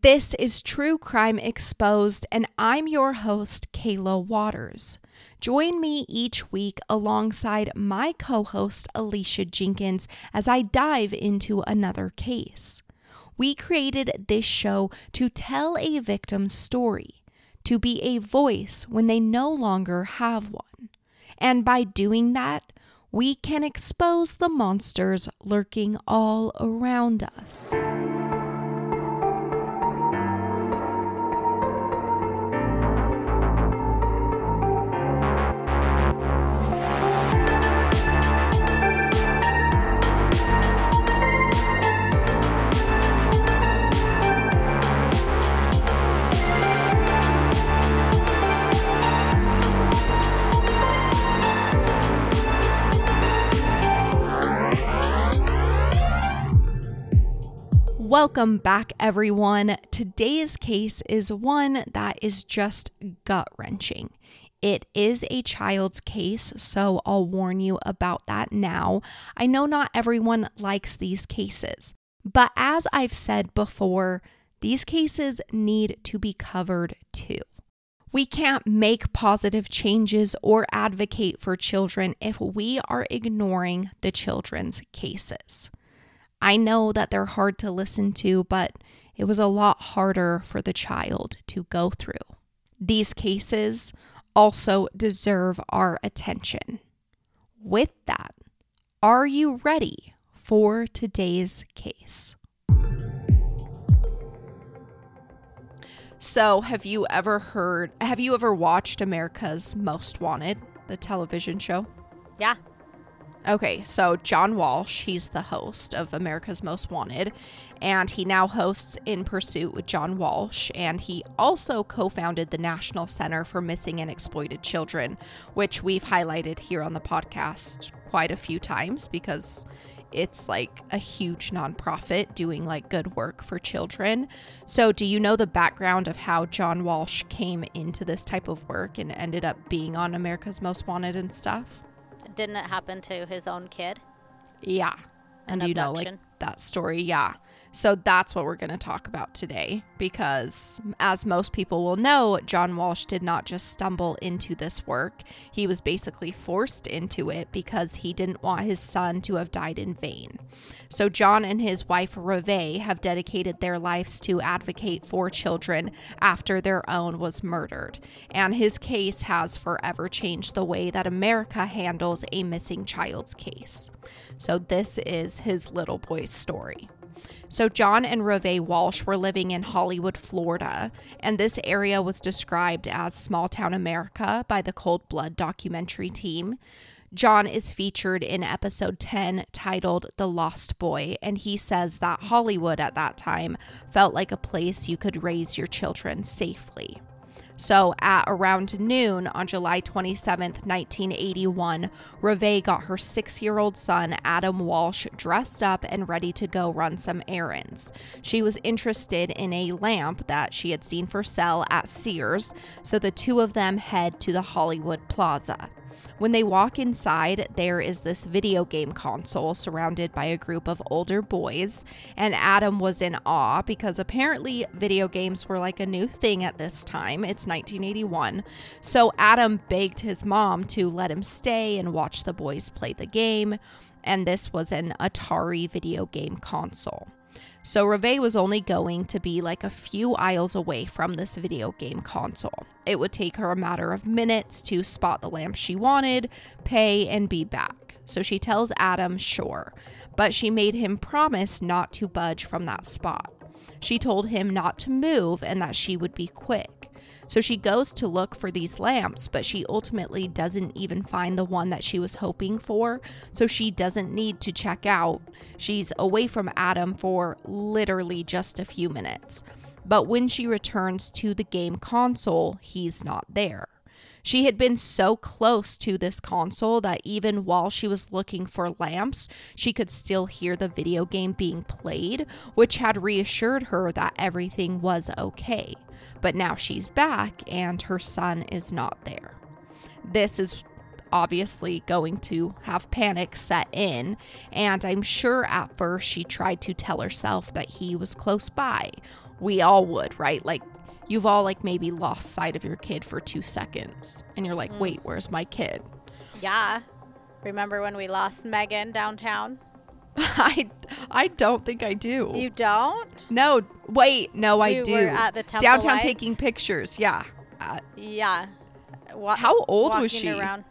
This is True Crime Exposed, and I'm your host, Kayla Waters. Join me each week alongside my co host, Alicia Jenkins, as I dive into another case. We created this show to tell a victim's story, to be a voice when they no longer have one. And by doing that, we can expose the monsters lurking all around us. Welcome back, everyone. Today's case is one that is just gut wrenching. It is a child's case, so I'll warn you about that now. I know not everyone likes these cases, but as I've said before, these cases need to be covered too. We can't make positive changes or advocate for children if we are ignoring the children's cases. I know that they're hard to listen to, but it was a lot harder for the child to go through. These cases also deserve our attention. With that, are you ready for today's case? So, have you ever heard, have you ever watched America's Most Wanted, the television show? Yeah. Okay, so John Walsh, he's the host of America's Most Wanted, and he now hosts In Pursuit with John Walsh, and he also co founded the National Center for Missing and Exploited Children, which we've highlighted here on the podcast quite a few times because it's like a huge nonprofit doing like good work for children. So, do you know the background of how John Walsh came into this type of work and ended up being on America's Most Wanted and stuff? Didn't it happen to his own kid? Yeah. And An you know, like that story. Yeah. So that's what we're going to talk about today because, as most people will know, John Walsh did not just stumble into this work. He was basically forced into it because he didn't want his son to have died in vain. So, John and his wife, Reve, have dedicated their lives to advocate for children after their own was murdered. And his case has forever changed the way that America handles a missing child's case. So, this is his little boy's story. So, John and Reve Walsh were living in Hollywood, Florida, and this area was described as small town America by the Cold Blood documentary team. John is featured in episode 10 titled The Lost Boy, and he says that Hollywood at that time felt like a place you could raise your children safely. So, at around noon on July 27, 1981, Reve got her six year old son, Adam Walsh, dressed up and ready to go run some errands. She was interested in a lamp that she had seen for sale at Sears, so the two of them head to the Hollywood Plaza. When they walk inside, there is this video game console surrounded by a group of older boys, and Adam was in awe because apparently video games were like a new thing at this time. It's 1981. So Adam begged his mom to let him stay and watch the boys play the game, and this was an Atari video game console. So Reve was only going to be like a few aisles away from this video game console. It would take her a matter of minutes to spot the lamp she wanted, pay, and be back. So she tells Adam, sure, but she made him promise not to budge from that spot. She told him not to move and that she would be quick. So she goes to look for these lamps, but she ultimately doesn't even find the one that she was hoping for. So she doesn't need to check out. She's away from Adam for literally just a few minutes. But when she returns to the game console, he's not there. She had been so close to this console that even while she was looking for lamps, she could still hear the video game being played, which had reassured her that everything was okay. But now she's back and her son is not there. This is obviously going to have panic set in, and I'm sure at first she tried to tell herself that he was close by we all would, right? Like you've all like maybe lost sight of your kid for 2 seconds and you're like, Mm. "Wait, where's my kid?" Yeah. Remember when we lost Megan downtown? I I don't think I do. You don't? no, wait, no, I We do. were at the Temple Downtown Lights. taking pictures. Yeah. Uh, Yeah. Wa- How old was she? Around.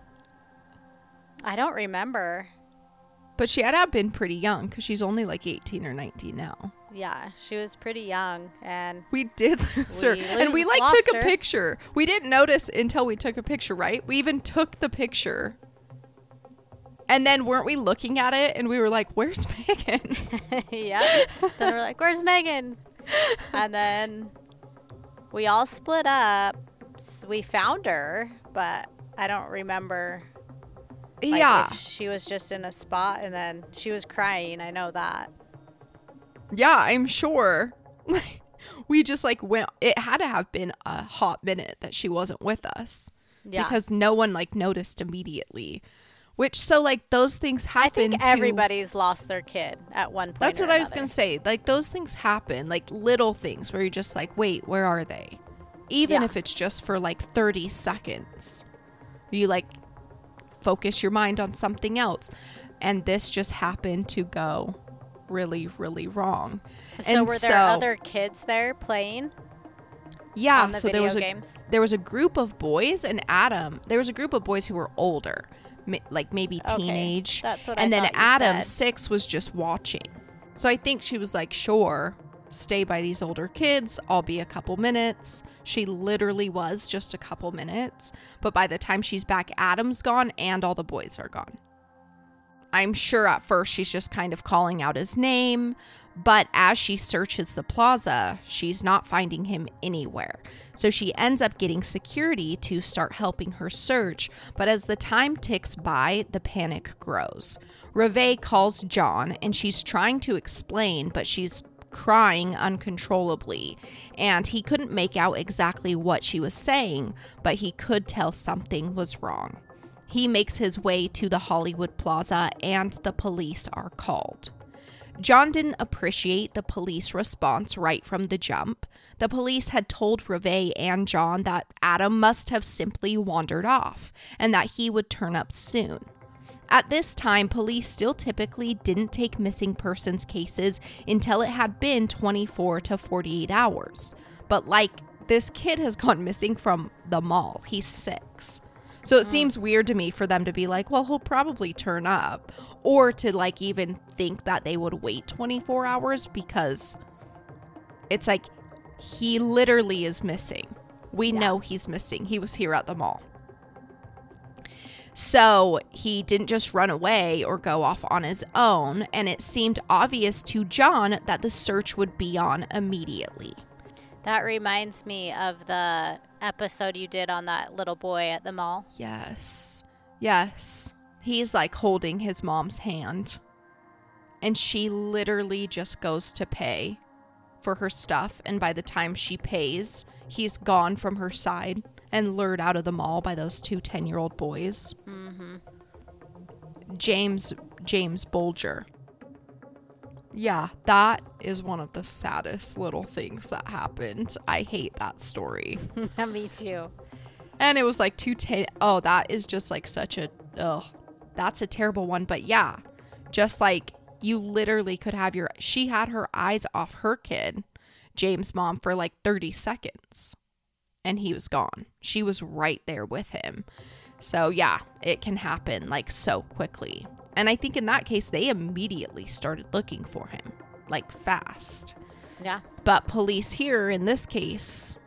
I don't remember. but she had to have been pretty young cuz she's only like 18 or 19 now. Yeah, she was pretty young, and We did lose her. We and we like took a picture. We didn't notice until we took a picture, right? We even took the picture. And then weren't we looking at it and we were like, "Where's Megan?" yeah. then we're like, "Where's Megan?" And then we all split up. S- We found her, but I don't remember. Like, yeah. if she was just in a spot, and then she was crying. I know that. Yeah, I'm sure. we just like went it had to have been a hot minute that she wasn't with us Yeah. because no one like noticed immediately. Which so like those things happen. I think to everybody's lost their kid at one point. That's what I was going to say. Like those things happen, like little things where you're just like, "Wait, where are they?" Even Yeah. if it's just for like 30 seconds. You like focus your mind on something else. And this just happened to go really really wrong. So And were there so- other kids there playing Yeah, the so there was a there was a group of boys and Adam. There was a group of boys who were older, like maybe Okay, teenage. that's what I and then thought you Adam six was just watching. So I think she was like, "Sure, stay by these older kids. I'll be a couple minutes." She literally was just a couple minutes, but by the time she's back, Adam's gone and all the boys are gone. I'm sure at first she's just kind of calling out his name, but as she searches the plaza, she's not finding him anywhere. So she ends up getting security to start helping her search, but as the time ticks by, the panic grows. Reve calls John and she's trying to explain, but she's crying uncontrollably, and he couldn't make out exactly what she was saying, but he could tell something was wrong. He makes his way to the Hollywood Plaza and the police are called. John didn't appreciate the police response right from the jump. The police had told Reve and John that Adam must have simply wandered off and that he would turn up soon. At this time, police still typically didn't take missing persons cases until it had been 24 to 48 hours. But like, this kid has gone missing from the mall. He's six. So it mm-hmm. seems weird to me for them to be like, well, he'll probably turn up. Or to like even think that they would wait 24 hours because it's like he literally is missing. We Yeah. know he's missing. He was here at the mall. So he didn't just run away or go off on his own, and it seemed obvious to John that the search would be on immediately. That reminds me of the episode you did on that little boy at the mall. Yes. Yes. He's like holding his mom's hand. And she literally just goes to pay for her stuff. And by the time she pays, he's gone from her side and lured out of the mall by those two 10 year old boys. Mm-hmm. James James Bulger. Yeah, that is one of the saddest little things that happened. I hate that story. Me too. And it was like two ten. Oh, that is just like such a. Oh, that's a terrible one. But yeah, just like you literally could have your. She had her eyes off her kid, James' mom, for like 30 seconds. And he was gone. She was right there with him. So yeah, it can happen like so quickly. And I think in that case, they immediately started looking for him, like fast. Yeah. But police here in this case,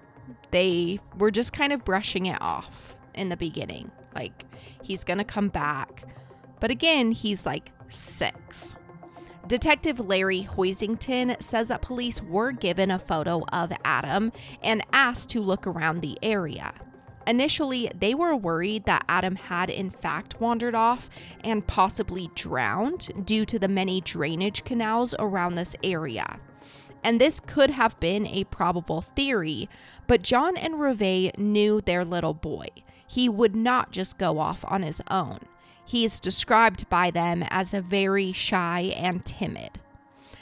they were just kind of brushing it off in the beginning. Like, he's going to come back. But again, he's like six. Detective Larry Hoisington says that police were given a photo of Adam and asked to look around the area. Initially, they were worried that Adam had in fact wandered off and possibly drowned due to the many drainage canals around this area. And this could have been a probable theory, but John and Reve knew their little boy. He would not just go off on his own. He is described by them as a very shy and timid.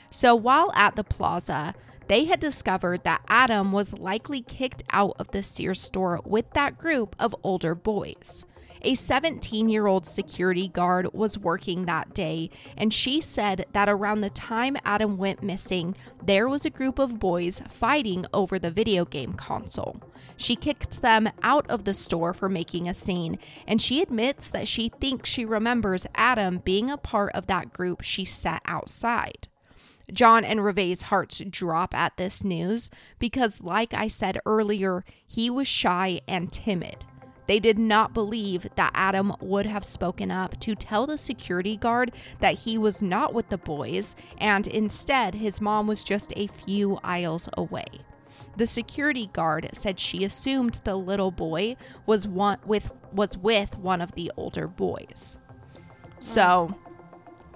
So while at the plaza, they had discovered that Adam was likely kicked out of the Sears store with that group of older boys. A 17 year old security guard was working that day, and she said that around the time Adam went missing, there was a group of boys fighting over the video game console. She kicked them out of the store for making a scene, and she admits that she thinks she remembers Adam being a part of that group she set outside. John and Reve's hearts drop at this news because, like I said earlier, he was shy and timid. They did not believe that Adam would have spoken up to tell the security guard that he was not with the boys, and instead, his mom was just a few aisles away. The security guard said she assumed the little boy was one with was with one of the older boys. So,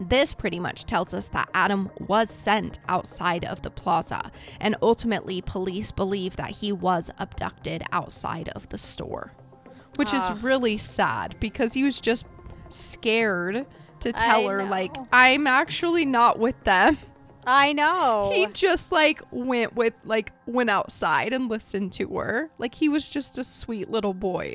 this pretty much tells us that Adam was sent outside of the plaza, and ultimately, police believe that he was abducted outside of the store which is ah. really sad because he was just scared to tell I her know. like I'm actually not with them. I know. He just like went with like went outside and listened to her. Like he was just a sweet little boy.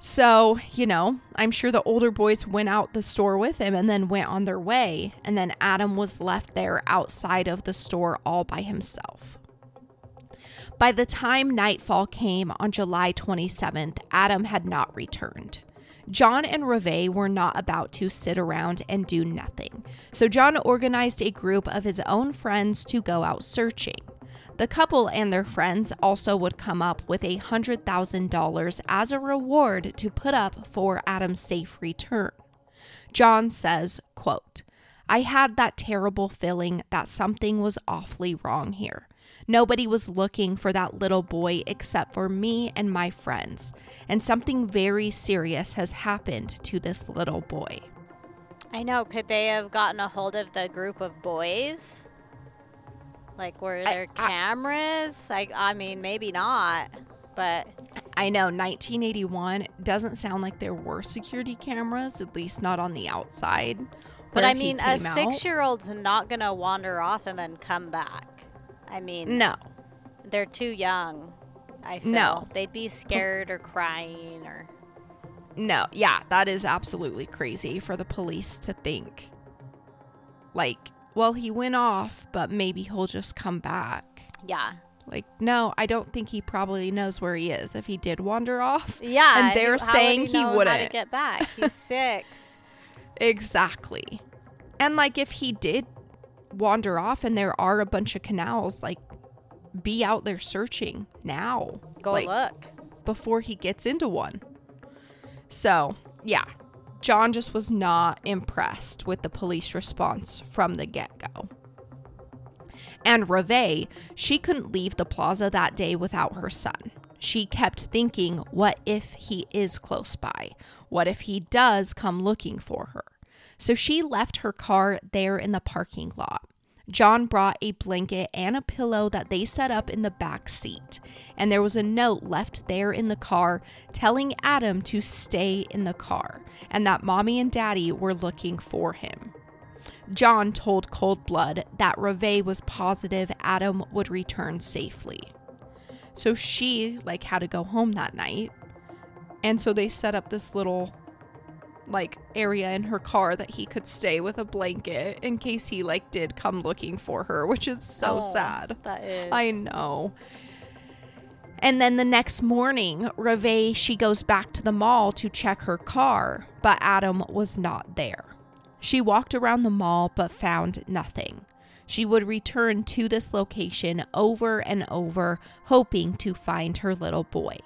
So, you know, I'm sure the older boys went out the store with him and then went on their way, and then Adam was left there outside of the store all by himself. By the time nightfall came on July 27th, Adam had not returned. John and Reve were not about to sit around and do nothing, so John organized a group of his own friends to go out searching. The couple and their friends also would come up with a $100,000 as a reward to put up for Adam's safe return. John says, quote, I had that terrible feeling that something was awfully wrong here. Nobody was looking for that little boy except for me and my friends, and something very serious has happened to this little boy. I know. Could they have gotten a hold of the group of boys? Like, were there I- cameras? I, I mean, maybe not. But I know 1981 doesn't sound like there were security cameras, at least not on the outside. but I mean, a six-year-old's not gonna wander off and then come back. I mean, No, they're too young. I feel No. they'd be scared or crying or no, yeah, that is absolutely crazy for the police to think. Like, well, he went off, but maybe he'll just come back. yeah, Like, no, I don't think he probably knows where he is if he did wander off. yeah. And they're how would saying he know How to wouldn't. get back? He's six. Exactly. And like if he did wander off and there are a bunch of canals, like be out there searching now. Go like, look. before he gets into one. So, yeah. John just was not impressed with the police response from the get go. And Reve, she couldn't leave the plaza that day without her son. She kept thinking, what if he is close by? What if he does come looking for her? So she left her car there in the parking lot. John brought a blanket and a pillow that they set up in the back seat, and there was a note left there in the car telling Adam to stay in the car and that mommy and daddy were looking for him. John told Cold Blood that Reve was positive Adam would return safely. So she like had to go home that night. And so they set up this little like area in her car that he could stay with a blanket in case he like did come looking for her, which is so Oh, sad. That is. I know. And then the next morning, Reve she goes back to the mall to check her car, but Adam was not there. She walked around the mall but found nothing. She would return to this location over and over, hoping to find her little boy.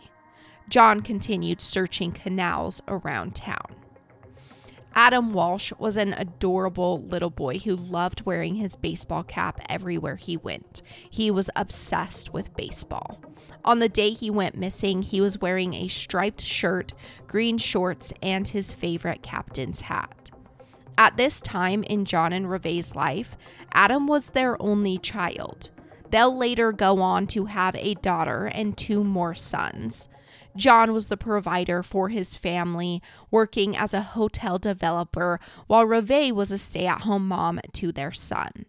John continued searching canals around town. Adam Walsh was an adorable little boy who loved wearing his baseball cap everywhere he went. He was obsessed with baseball. On the day he went missing, he was wearing a striped shirt, green shorts, and his favorite captain's hat. At this time in John and Reve's life, Adam was their only child. They'll later go on to have a daughter and two more sons. John was the provider for his family, working as a hotel developer, while Reve was a stay at home mom to their son.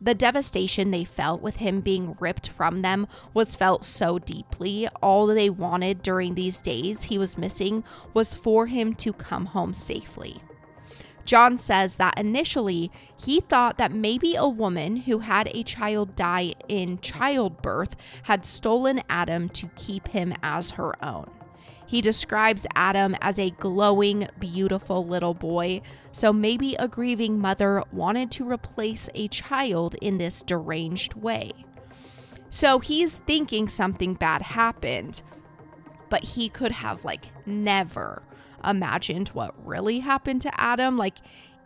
The devastation they felt with him being ripped from them was felt so deeply. All they wanted during these days he was missing was for him to come home safely. John says that initially he thought that maybe a woman who had a child die in childbirth had stolen Adam to keep him as her own. He describes Adam as a glowing, beautiful little boy, so maybe a grieving mother wanted to replace a child in this deranged way. So he's thinking something bad happened, but he could have, like, never imagined what really happened to Adam. Like,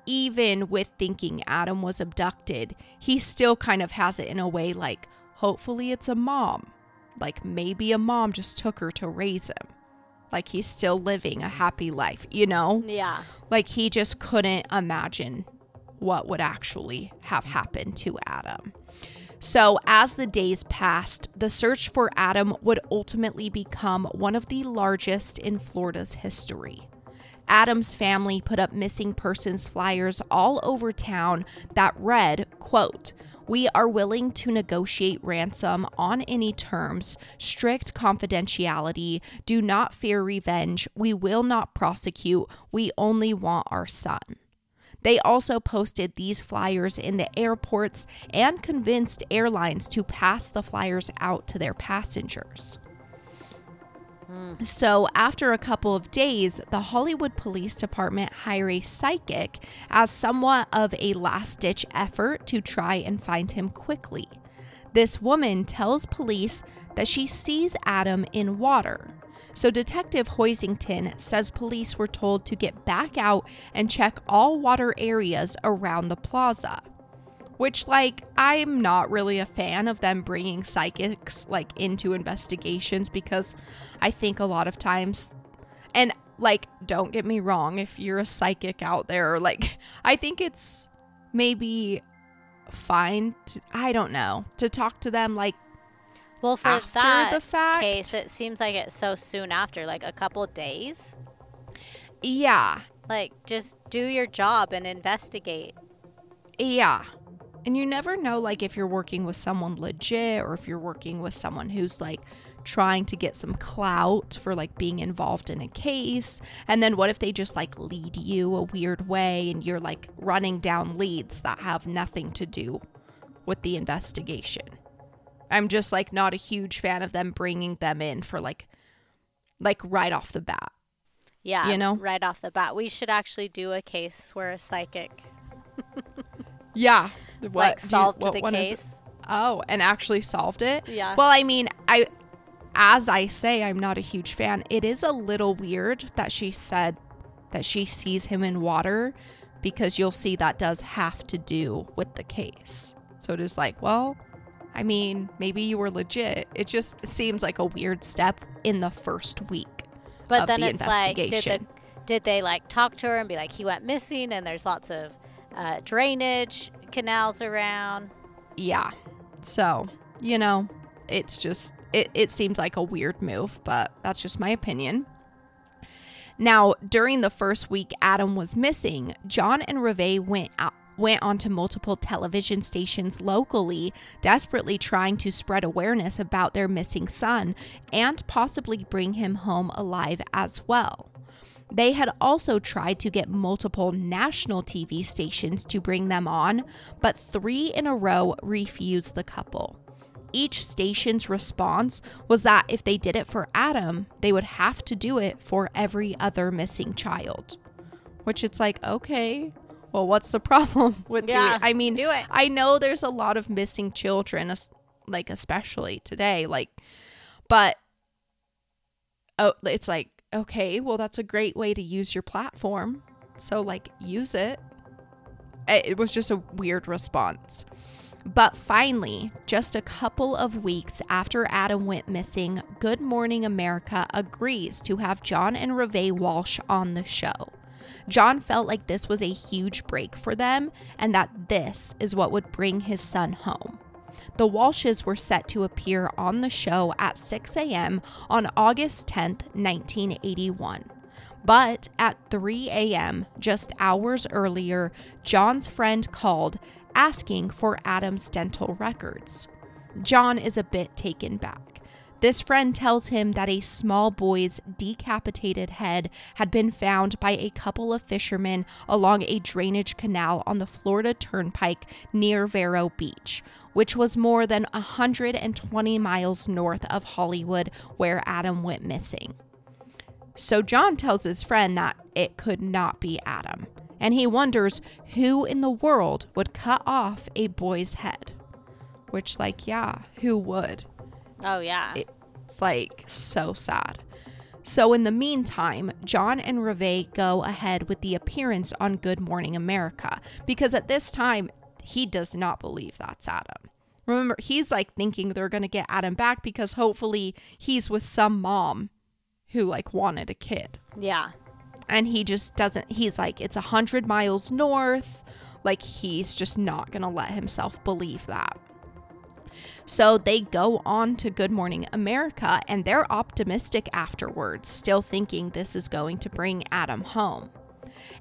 even with thinking Adam was abducted, he still kind of has it in a way like, hopefully it's a mom. Like, maybe a mom just took her to raise him like he's still living a happy life, you know? Yeah. Like he just couldn't imagine what would actually have happened to Adam. So, as the days passed, the search for Adam would ultimately become one of the largest in Florida's history. Adam's family put up missing persons flyers all over town that read, quote, we are willing to negotiate ransom on any terms, strict confidentiality, do not fear revenge, we will not prosecute, we only want our son. They also posted these flyers in the airports and convinced airlines to pass the flyers out to their passengers. So, after a couple of days, the Hollywood Police Department hire a psychic as somewhat of a last ditch effort to try and find him quickly. This woman tells police that she sees Adam in water. So, Detective Hoisington says police were told to get back out and check all water areas around the plaza which like I'm not really a fan of them bringing psychics like into investigations because I think a lot of times and like don't get me wrong if you're a psychic out there like I think it's maybe fine to, I don't know to talk to them like well for after that the fact case it seems like it's so soon after like a couple days yeah like just do your job and investigate yeah and you never know, like, if you're working with someone legit or if you're working with someone who's like trying to get some clout for like being involved in a case. And then what if they just like lead you a weird way and you're like running down leads that have nothing to do with the investigation? I'm just like not a huge fan of them bringing them in for like, like right off the bat. Yeah, you know, right off the bat, we should actually do a case where a psychic. yeah, what like solved you, what the case. Oh, and actually solved it? Yeah. Well, I mean, I as I say, I'm not a huge fan. It is a little weird that she said that she sees him in water because you'll see that does have to do with the case. So it is like, well, I mean, maybe you were legit. It just seems like a weird step in the first week. But then the it's like, did, the, did they like talk to her and be like, he went missing and there's lots of uh, drainage canals around. Yeah. So, you know, it's just, it, it seemed like a weird move, but that's just my opinion. Now, during the first week Adam was missing, John and Reve went out went onto multiple television stations locally, desperately trying to spread awareness about their missing son and possibly bring him home alive as well. They had also tried to get multiple national TV stations to bring them on, but three in a row refused the couple. Each station's response was that if they did it for Adam, they would have to do it for every other missing child. Which it's like, okay, well, what's the problem with yeah, doing it? I mean, do it. I know there's a lot of missing children, like especially today, like, but oh, it's like okay, well, that's a great way to use your platform. So, like, use it. It was just a weird response. But finally, just a couple of weeks after Adam went missing, Good Morning America agrees to have John and Reve Walsh on the show. John felt like this was a huge break for them and that this is what would bring his son home. The Walshes were set to appear on the show at 6 a.m. on August 10th, 1981. But at 3 a.m., just hours earlier, John's friend called, asking for Adam's dental records. John is a bit taken back. This friend tells him that a small boy's decapitated head had been found by a couple of fishermen along a drainage canal on the Florida Turnpike near Vero Beach, which was more than 120 miles north of Hollywood where Adam went missing. So John tells his friend that it could not be Adam, and he wonders who in the world would cut off a boy's head. Which, like, yeah, who would? Oh, yeah. It's like so sad. So, in the meantime, John and Reve go ahead with the appearance on Good Morning America because at this time, he does not believe that's Adam. Remember, he's like thinking they're going to get Adam back because hopefully he's with some mom who like wanted a kid. yeah. And he just doesn't, he's like, it's a hundred miles north. Like, he's just not going to let himself believe that. So they go on to Good Morning America and they're optimistic afterwards, still thinking this is going to bring Adam home.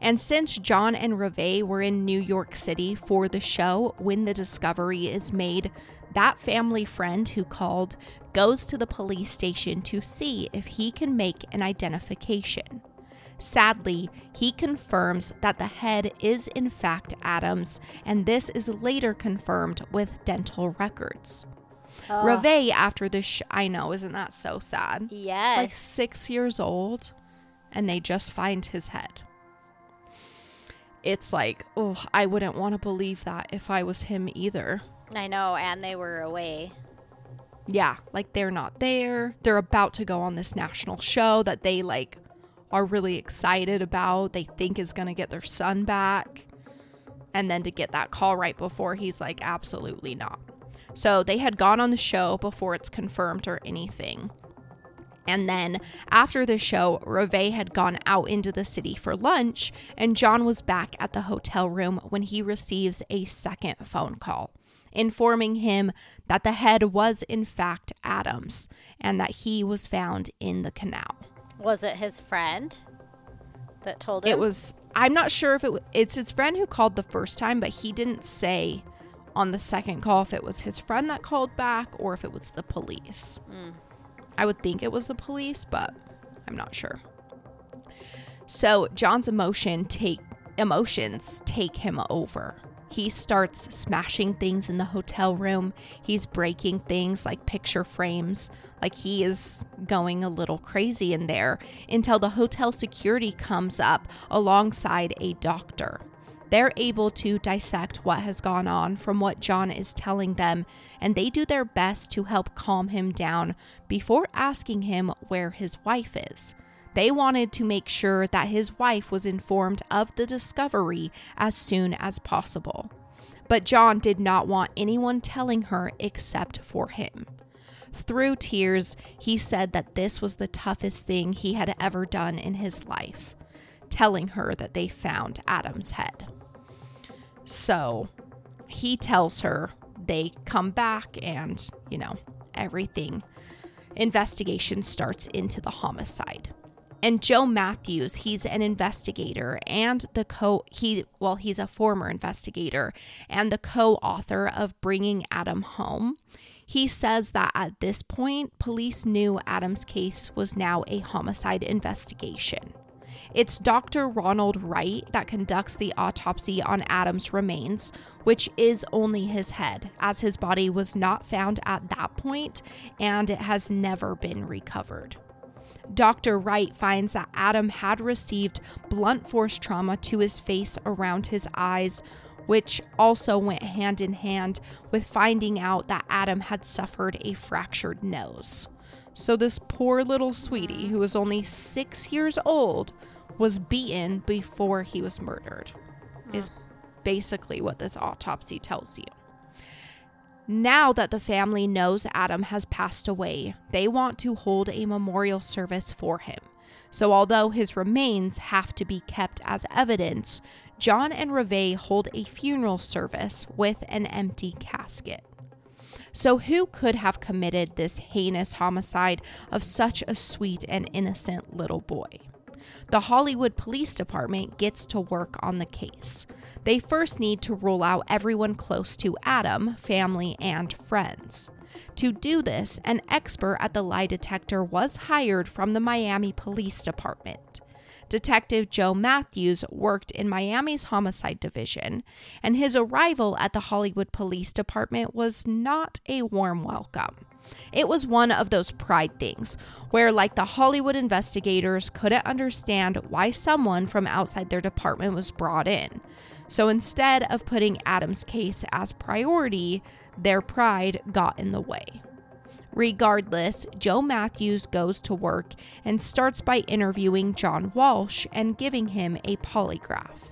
And since John and Reve were in New York City for the show when the discovery is made, that family friend who called goes to the police station to see if he can make an identification. Sadly, he confirms that the head is in fact Adam's, and this is later confirmed with dental records. Ugh. Reve, after this, sh- I know, isn't that so sad? Yes. Like six years old, and they just find his head. It's like, oh, I wouldn't want to believe that if I was him either. I know. And they were away. Yeah, like they're not there. They're about to go on this national show that they like are really excited about. They think is going to get their son back. And then to get that call right before he's like absolutely not. So they had gone on the show before it's confirmed or anything. And then after the show, Reve had gone out into the city for lunch, and John was back at the hotel room when he receives a second phone call, informing him that the head was in fact Adam's and that he was found in the canal. Was it his friend that told him? It was, I'm not sure if it was, it's his friend who called the first time, but he didn't say on the second call if it was his friend that called back or if it was the police. Hmm. I would think it was the police, but I'm not sure. So John's emotion take emotions take him over. He starts smashing things in the hotel room. He's breaking things like picture frames. Like he is going a little crazy in there until the hotel security comes up alongside a doctor. They're able to dissect what has gone on from what John is telling them, and they do their best to help calm him down before asking him where his wife is. They wanted to make sure that his wife was informed of the discovery as soon as possible. But John did not want anyone telling her except for him. Through tears, he said that this was the toughest thing he had ever done in his life, telling her that they found Adam's head. So he tells her they come back and, you know, everything. Investigation starts into the homicide. And Joe Matthews, he's an investigator and the co he well, he's a former investigator and the co-author of Bringing Adam Home. He says that at this point, police knew Adam's case was now a homicide investigation. It's Dr. Ronald Wright that conducts the autopsy on Adam's remains, which is only his head, as his body was not found at that point and it has never been recovered. Dr. Wright finds that Adam had received blunt force trauma to his face around his eyes, which also went hand in hand with finding out that Adam had suffered a fractured nose. So, this poor little sweetie, who was only six years old, was beaten before he was murdered, is basically what this autopsy tells you. Now that the family knows Adam has passed away, they want to hold a memorial service for him. So, although his remains have to be kept as evidence, John and Reve hold a funeral service with an empty casket. So, who could have committed this heinous homicide of such a sweet and innocent little boy? the Hollywood Police Department gets to work on the case. They first need to rule out everyone close to Adam, family, and friends. To do this, an expert at the lie detector was hired from the Miami Police Department. Detective Joe Matthews worked in Miami's homicide division, and his arrival at the Hollywood Police Department was not a warm welcome. It was one of those pride things where, like the Hollywood investigators, couldn't understand why someone from outside their department was brought in. So instead of putting Adam's case as priority, their pride got in the way. Regardless, Joe Matthews goes to work and starts by interviewing John Walsh and giving him a polygraph.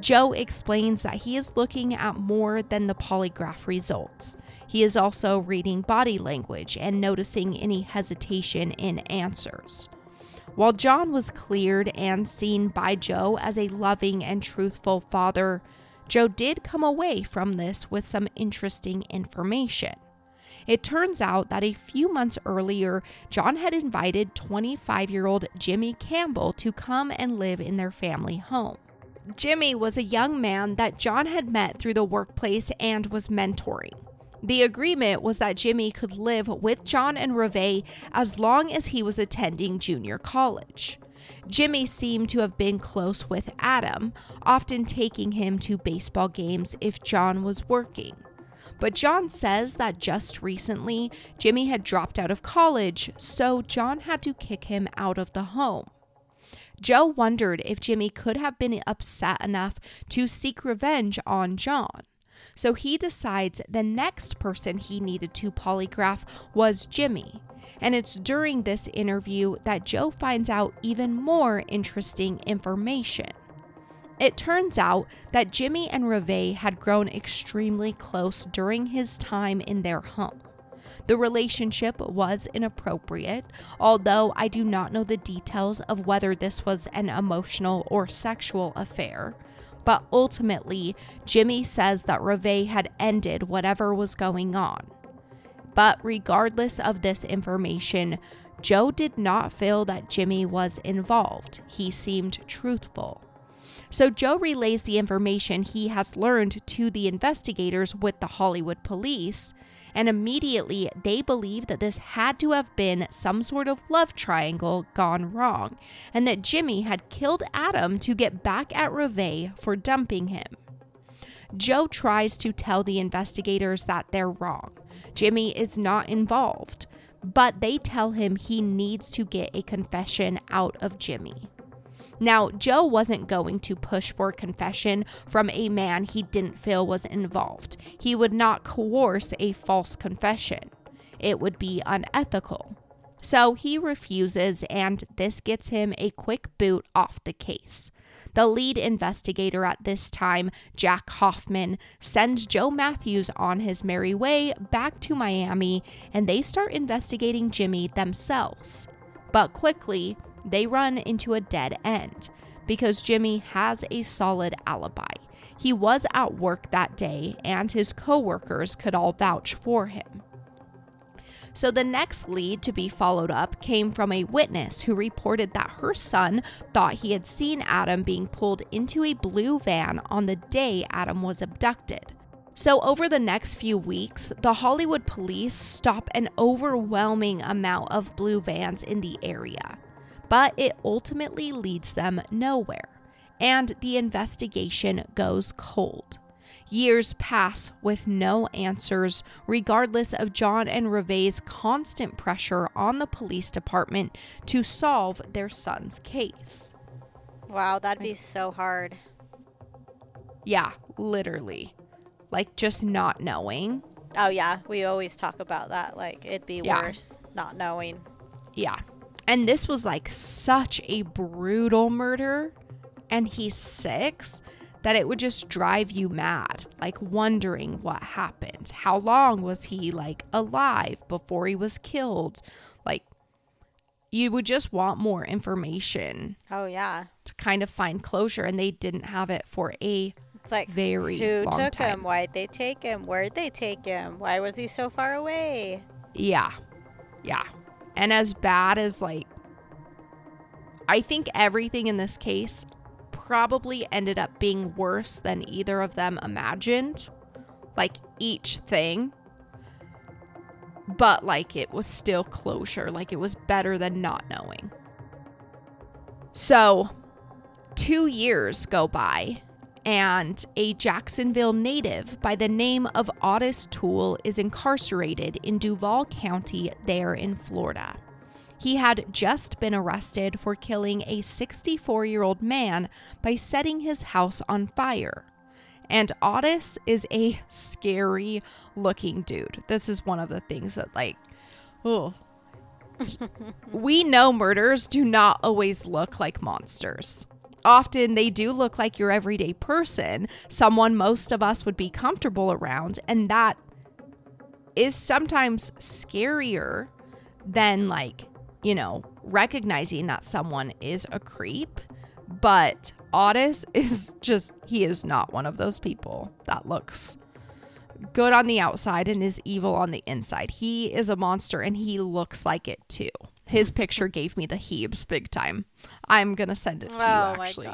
Joe explains that he is looking at more than the polygraph results. He is also reading body language and noticing any hesitation in answers. While John was cleared and seen by Joe as a loving and truthful father, Joe did come away from this with some interesting information. It turns out that a few months earlier, John had invited 25 year old Jimmy Campbell to come and live in their family home. Jimmy was a young man that John had met through the workplace and was mentoring. The agreement was that Jimmy could live with John and Reve as long as he was attending junior college. Jimmy seemed to have been close with Adam, often taking him to baseball games if John was working. But John says that just recently, Jimmy had dropped out of college, so John had to kick him out of the home. Joe wondered if Jimmy could have been upset enough to seek revenge on John. So he decides the next person he needed to polygraph was Jimmy. And it's during this interview that Joe finds out even more interesting information. It turns out that Jimmy and Reve had grown extremely close during his time in their home. The relationship was inappropriate, although I do not know the details of whether this was an emotional or sexual affair. But ultimately, Jimmy says that Reve had ended whatever was going on. But regardless of this information, Joe did not feel that Jimmy was involved. He seemed truthful. So Joe relays the information he has learned to the investigators with the Hollywood police, and immediately they believe that this had to have been some sort of love triangle gone wrong, and that Jimmy had killed Adam to get back at Reve for dumping him. Joe tries to tell the investigators that they're wrong. Jimmy is not involved, but they tell him he needs to get a confession out of Jimmy. Now, Joe wasn't going to push for confession from a man he didn't feel was involved. He would not coerce a false confession, it would be unethical. So he refuses, and this gets him a quick boot off the case. The lead investigator at this time, Jack Hoffman, sends Joe Matthews on his merry way back to Miami, and they start investigating Jimmy themselves. But quickly, they run into a dead end because Jimmy has a solid alibi. He was at work that day, and his coworkers could all vouch for him. So, the next lead to be followed up came from a witness who reported that her son thought he had seen Adam being pulled into a blue van on the day Adam was abducted. So, over the next few weeks, the Hollywood police stop an overwhelming amount of blue vans in the area but it ultimately leads them nowhere, and the investigation goes cold. Years pass with no answers, regardless of John and Reve's constant pressure on the police department to solve their son's case. Wow, that'd be so hard. Yeah, literally. Like just not knowing. Oh, yeah. We always talk about that. Like, it'd be Yeah. worse not knowing. Yeah. And this was like such a brutal murder, and he's six, that it would just drive you mad, like wondering what happened. How long was he like alive before he was killed? Like, you would just want more information Oh, yeah. to kind of find closure, and they didn't have it for a It's like, very who took time. him? Why'd they take him? Where'd they take him? Why was he so far away? Yeah. Yeah. And as bad as like I think everything in this case probably ended up being worse than either of them imagined. Like each thing. But like it was still closure. Like it was better than not knowing. So, two years go by, and a Jacksonville native by the name of Ottis Toole is incarcerated in Duval County, there in Florida. He had just been arrested for killing a 64 year old man by setting his house on fire. And Ottis is a scary looking dude. This is one of the things that, like, oh, we know murders do not always look like monsters. Often they do look like your everyday person, someone most of us would be comfortable around, and that is sometimes scarier than like, you know, recognizing that someone is a creep. But Ottis is just, he is not one of those people that looks good on the outside and is evil on the inside. He is a monster and he looks like it too. His picture gave me the heaves big time. I'm to send it to oh you actually.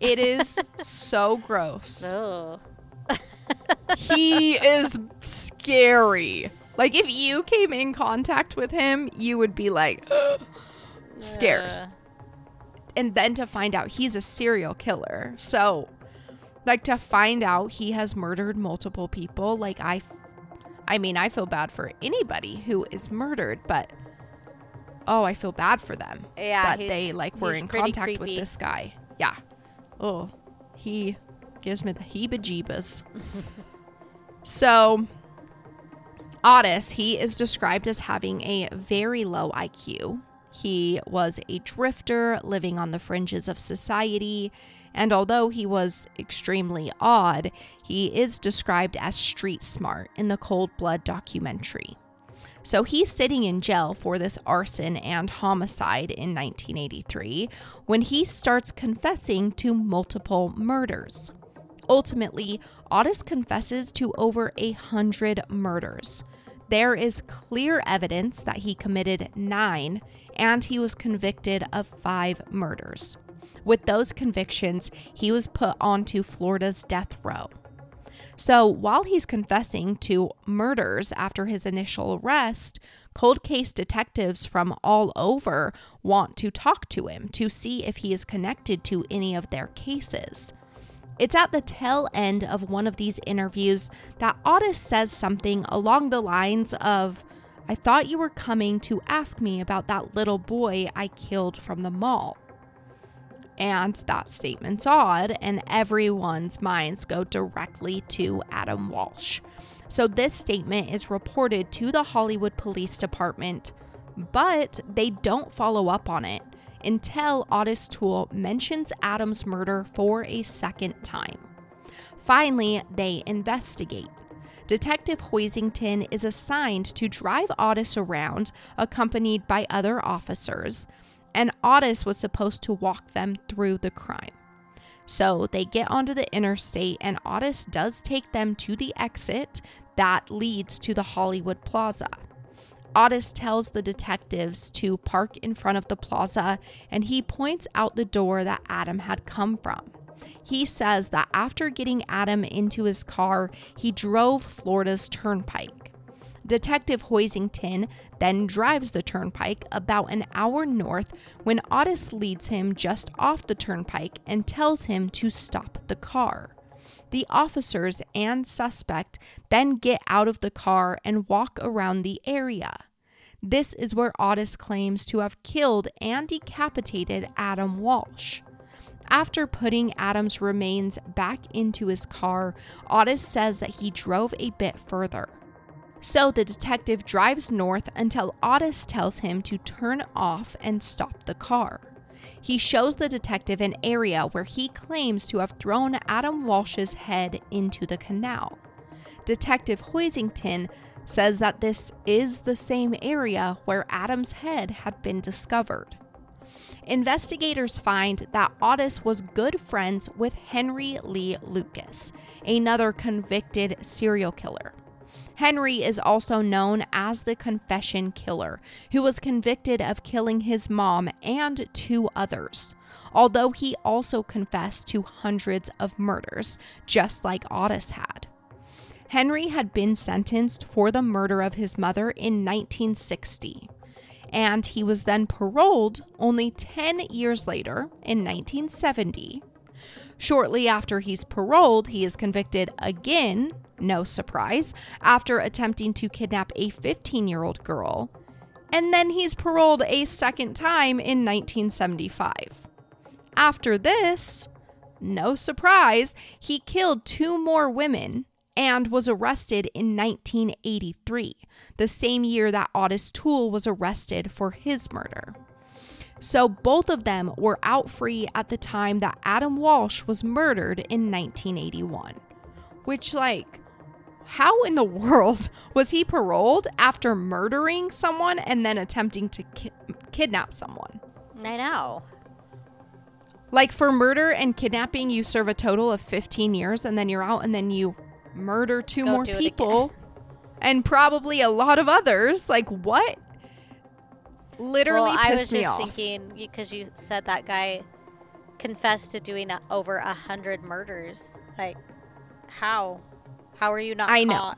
It is so gross. He is scary. Like if you came in contact with him, you would be like scared. Ugh. and then to find out he's a serial killer. So, like to find out he has murdered multiple people, like I f- I mean, I feel bad for anybody who is murdered, but oh, I feel bad for them Yeah, that they like were in contact with this guy. Yeah. Oh, he gives me the heebie-jeebas. so, Ottis, he is described as having a very low IQ. He was a drifter living on the fringes of society, and although he was extremely odd, he is described as street smart in the Cold Blood documentary. So he's sitting in jail for this arson and homicide in 1983 when he starts confessing to multiple murders. Ultimately, Ottis confesses to over a hundred murders. There is clear evidence that he committed nine and he was convicted of five murders. With those convictions, he was put onto Florida's death row. So while he's confessing to murders after his initial arrest, cold case detectives from all over want to talk to him to see if he is connected to any of their cases. It's at the tail end of one of these interviews that Ottis says something along the lines of, I thought you were coming to ask me about that little boy I killed from the mall. And that statement's odd, and everyone's minds go directly to Adam Walsh. So, this statement is reported to the Hollywood Police Department, but they don't follow up on it until Ottis Toole mentions Adam's murder for a second time. Finally, they investigate. Detective Hoisington is assigned to drive Ottis around, accompanied by other officers, and Ottis was supposed to walk them through the crime. So they get onto the interstate, and Ottis does take them to the exit that leads to the Hollywood Plaza. Ottis tells the detectives to park in front of the plaza, and he points out the door that Adam had come from. He says that after getting Adam into his car, he drove Florida's turnpike. Detective Hoisington then drives the turnpike about an hour north when Ottis leads him just off the turnpike and tells him to stop the car. The officers and suspect then get out of the car and walk around the area. This is where Ottis claims to have killed and decapitated Adam Walsh. After putting Adam's remains back into his car, Ottis says that he drove a bit further. So the detective drives north until Ottis tells him to turn off and stop the car. He shows the detective an area where he claims to have thrown Adam Walsh's head into the canal. Detective Hoisington says that this is the same area where Adam's head had been discovered. Investigators find that Ottis was good friends with Henry Lee Lucas, another convicted serial killer. Henry is also known as the Confession Killer, who was convicted of killing his mom and two others, although he also confessed to hundreds of murders, just like Ottis had. Henry had been sentenced for the murder of his mother in 1960, and he was then paroled only 10 years later in 1970. Shortly after he's paroled, he is convicted again, no surprise, after attempting to kidnap a 15 year old girl. And then he's paroled a second time in 1975. After this, no surprise, he killed two more women and was arrested in 1983, the same year that Ottis Toole was arrested for his murder. So both of them were out free at the time that Adam Walsh was murdered in 1981. Which, like, how in the world was he paroled after murdering someone and then attempting to ki- kidnap someone? I know. Like, for murder and kidnapping, you serve a total of 15 years and then you're out and then you murder two Go more people and probably a lot of others. Like, what? Literally well, I was just off. thinking because you said that guy confessed to doing over a hundred murders. Like, how? How are you not I know.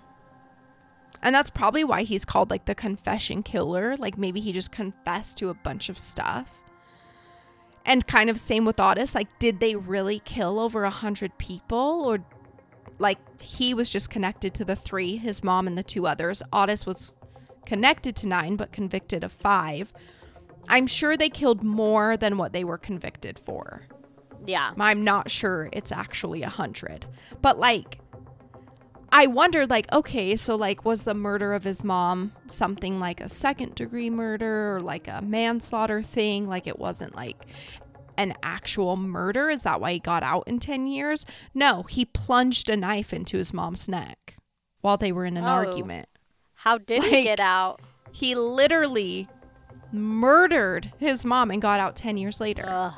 And that's probably why he's called like the confession killer. Like maybe he just confessed to a bunch of stuff. And kind of same with Ottis. Like, did they really kill over a hundred people? Or like he was just connected to the three, his mom and the two others. Ottis was connected to nine, but convicted of five. I'm sure they killed more than what they were convicted for. Yeah. I'm not sure it's actually a hundred. But like I wondered like, okay, so like was the murder of his mom something like a second degree murder or like a manslaughter thing? Like it wasn't like an actual murder? Is that why he got out in 10 years? No, he plunged a knife into his mom's neck while they were in an Oh. argument. How did he get out? He literally murdered his mom and got out 10 years later. Ugh.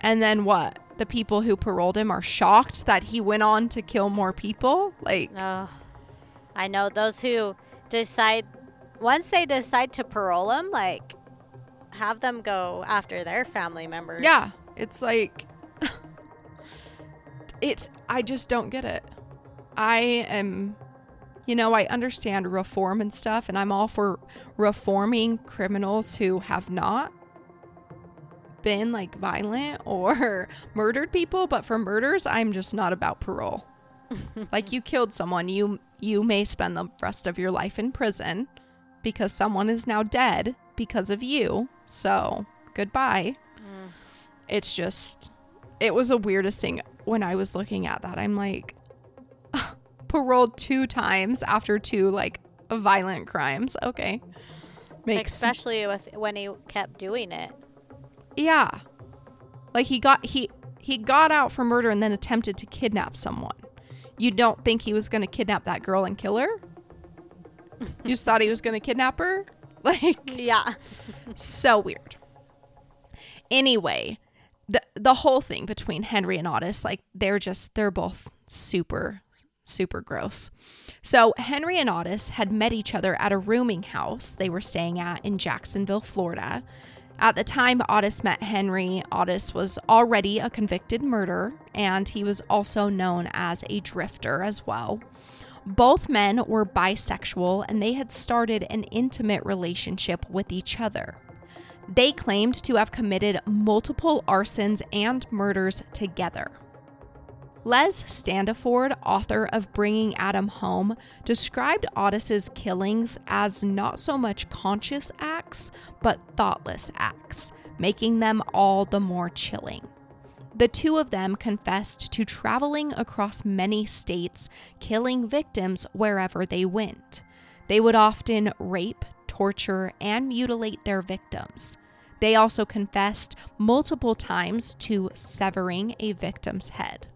And then what? The people who paroled him are shocked that he went on to kill more people? Like, Ugh. I know those who decide once they decide to parole him, like have them go after their family members. yeah, it's like it's I just don't get it. I am you know, I understand reform and stuff and I'm all for reforming criminals who have not been like violent or murdered people, but for murders, I'm just not about parole. like you killed someone, you you may spend the rest of your life in prison because someone is now dead because of you. So, goodbye. Mm. It's just it was the weirdest thing when I was looking at that. I'm like paroled two times after two like violent crimes. Okay. Makes especially with when he kept doing it. Yeah. Like he got he he got out for murder and then attempted to kidnap someone. You don't think he was going to kidnap that girl and kill her? you just thought he was going to kidnap her? Like Yeah. so weird. Anyway, the the whole thing between Henry and Ottis, like they're just they're both super super gross. So Henry and Ottis had met each other at a rooming house they were staying at in Jacksonville, Florida. At the time Ottis met Henry, Ottis was already a convicted murderer and he was also known as a drifter as well. Both men were bisexual and they had started an intimate relationship with each other. They claimed to have committed multiple arsons and murders together. Les Standiford, author of Bringing Adam Home, described Ottis's killings as not so much conscious acts, but thoughtless acts, making them all the more chilling. The two of them confessed to traveling across many states, killing victims wherever they went. They would often rape, torture, and mutilate their victims. They also confessed multiple times to severing a victim's head.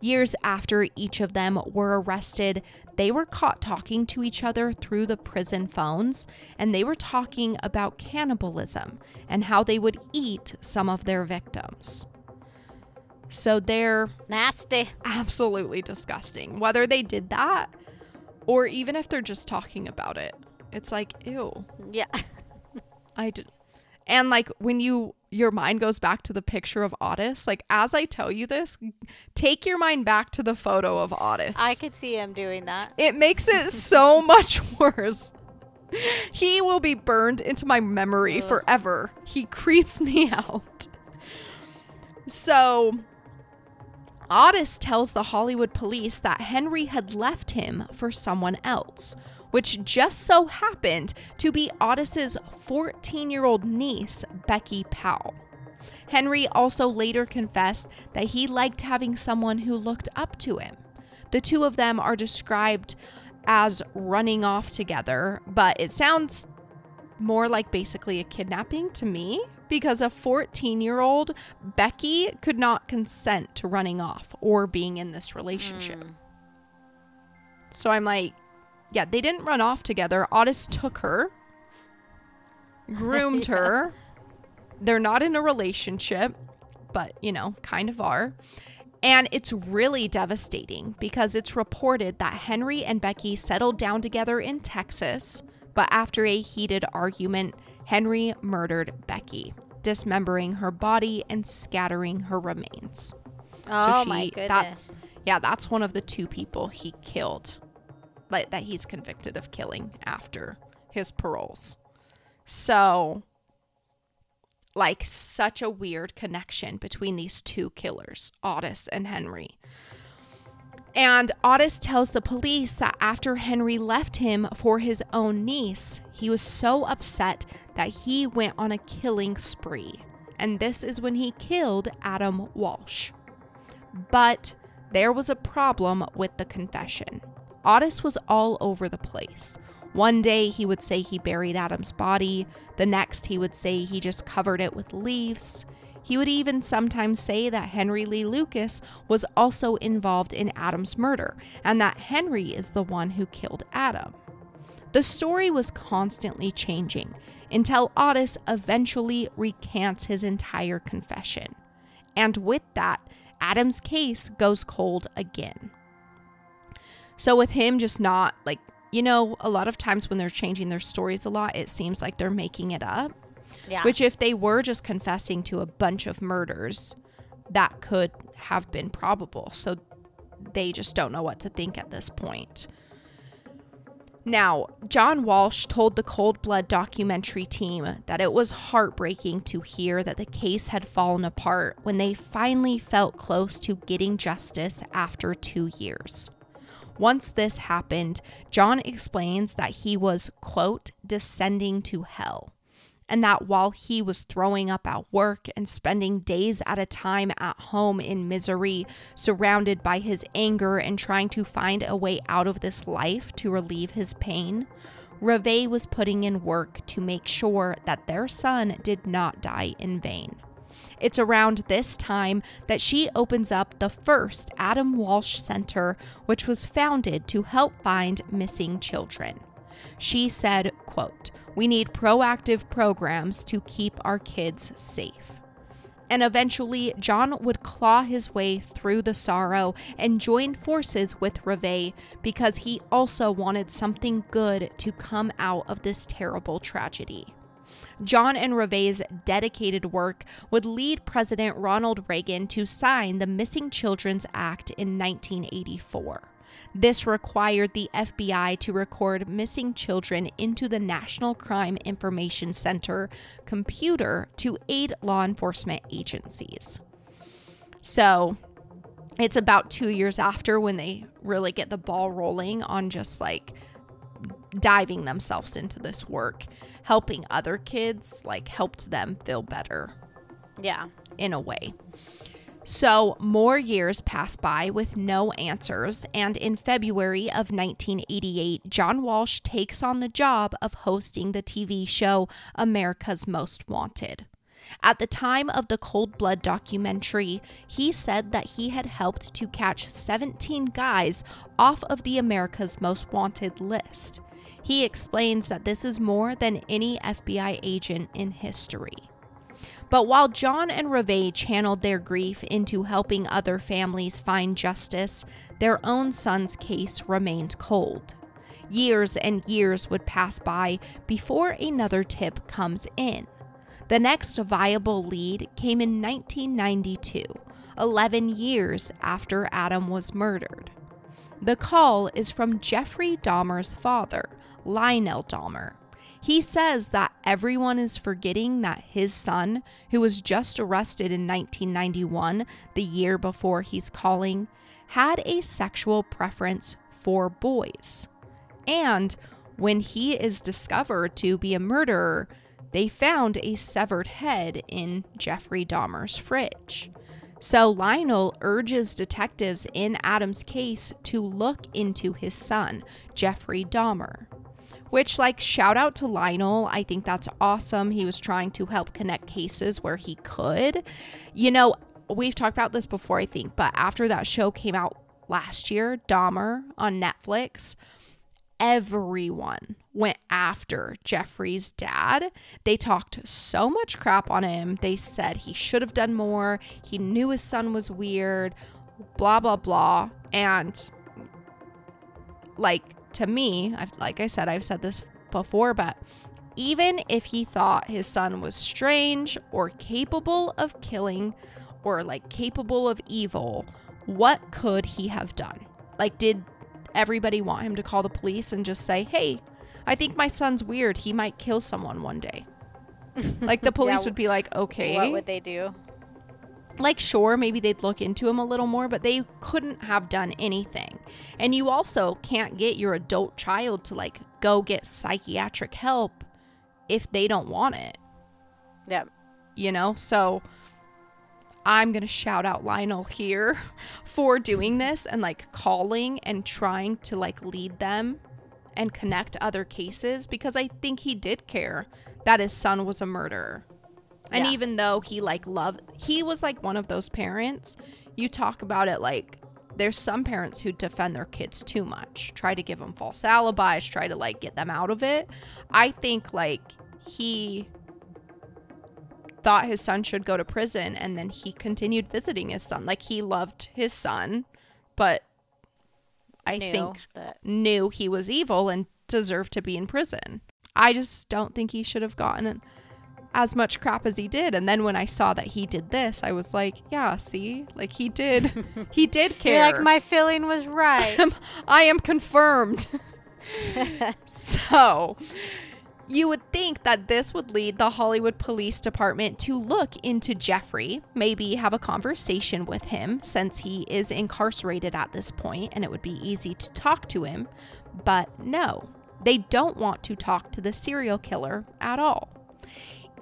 Years after each of them were arrested, they were caught talking to each other through the prison phones, and they were talking about cannibalism and how they would eat some of their victims. So they're Nasty. absolutely disgusting. Whether they did that Or even if they're just talking about it, it's like, ew. Yeah. I did. And like when you your mind goes back to the picture of Ottis, like as I tell you this, take your mind back to the photo of Ottis. I could see him doing that. it makes it so much worse. He will be burned into my memory Ugh. forever. He creeps me out. So, Ottis tells the Hollywood police that Henry had left him for someone else, which just so happened to be Ottis's 14 year old niece, Becky Powell. Henry also later confessed that he liked having someone who looked up to him. The two of them are described as running off together, but it sounds more like basically a kidnapping to me because a 14 year old Becky could not consent to running off or being in this relationship. Mm. So I'm like, yeah, they didn't run off together. Ottis took her, groomed Yeah. her. They're not in a relationship, but you know, kind of are. And it's really devastating because it's reported that Henry and Becky settled down together in Texas, but after a heated argument, Henry murdered Becky, dismembering her body and scattering her remains. Oh she- my that's- goodness. Yeah, that's one of the two people he killed, that he's convicted of killing after his paroles. So, like, such a weird connection between these two killers, Ottis and Henry. And Ottis tells the police that after Henry left him for his own niece, he was so upset that he went on a killing spree. And this is when he killed Adam Walsh. But there was a problem with the confession. Ottis was all over the place. One day he would say he buried Adam's body, the next he would say he just covered it with leaves. He would even sometimes say that Henry Lee Lucas was also involved in Adam's murder and that Henry is the one who killed Adam. The story was constantly changing until Ottis eventually recants his entire confession. And with that, Adam's case goes cold again. So, with him just not like, you know, a lot of times when they're changing their stories a lot, it seems like they're making it up. Yeah. Which, if they were just confessing to a bunch of murders, that could have been probable. So, they just don't know what to think at this point. Now, John Walsh told the Cold Blood documentary team that it was heartbreaking to hear that the case had fallen apart when they finally felt close to getting justice after two years. Once this happened, John explains that he was, quote, descending to hell and that while he was throwing up at work and spending days at a time at home in misery, surrounded by his anger and trying to find a way out of this life to relieve his pain, Reve was putting in work to make sure that their son did not die in vain. It's around this time that she opens up the first Adam Walsh Center, which was founded to help find missing children. She said, quote, "We need proactive programs to keep our kids safe." And eventually, John would claw his way through the sorrow and join forces with Reve because he also wanted something good to come out of this terrible tragedy. John and Reve's dedicated work would lead President Ronald Reagan to sign the Missing Children's Act in 1984. This required the FBI to record missing children into the National Crime Information Center computer to aid law enforcement agencies. So, it's about two years after when they really get the ball rolling on just like diving themselves into this work, helping other kids, like helped them feel better yeah. in a way. So, more years pass by with no answers, and in February of 1988, John Walsh takes on the job of hosting the TV show America's Most Wanted. At the time of the Cold Blood documentary, he said that he had helped to catch 17 guys off of the America's Most Wanted list. He explains that this is more than any FBI agent in history. But while John and Reve channeled their grief into helping other families find justice, their own son's case remained cold. Years and years would pass by before another tip comes in. The next viable lead came in 1992, 11 years after Adam was murdered. The call is from Jeffrey Dahmer's father, Lionel Dahmer. He says that everyone is forgetting that his son, who was just arrested in 1991, the year before he's calling, had a sexual preference for boys. And when he is discovered to be a murderer, they found a severed head in Jeffrey Dahmer's fridge. So Lionel urges detectives in Adam's case to look into his son, Jeffrey Dahmer. Which, like, shout out to Lionel. I think that's awesome. He was trying to help connect cases where he could. You know, we've talked about this before, I think, but after that show came out last year, Dahmer on Netflix, everyone went after Jeffrey's dad. They talked so much crap on him. They said he should have done more. He knew his son was weird, blah, blah, blah. And like to me, I've, like I said, I've said this before, but even if he thought his son was strange or capable of killing or like capable of evil, what could he have done? Like, did everybody want him to call the police and just say, hey, I think my son's weird. He might kill someone one day. like, the police Yeah, would be like, okay. What would they do? like, sure, maybe they'd look into him a little more, but they couldn't have done anything. And you also can't get your adult child to like go get psychiatric help if they don't want it Yep. you know? So I'm going to shout out Lionel here for doing this and like calling and trying to like lead them and connect other cases because I think he did care that his son was a murderer. And Yeah. even though he like loved he was like one of those parents, you talk about it like there's some parents who defend their kids too much, try to give them false alibis, try to like get them out of it. I think like he thought his son should go to prison and then he continued visiting his son. Like he loved his son, but I Knew think that. knew he was evil and deserved to be in prison. I just don't think he should have gotten as much crap as he did. And then when I saw that he did this, I was like, yeah, see? Like he did he did care. You're like my feeling was right. I am confirmed. so, you would think that this would lead the Hollywood Police Department to look into Jeffrey, maybe have a conversation with him since he is incarcerated at this point and it would be easy to talk to him. But no, they don't want to talk to the serial killer at all.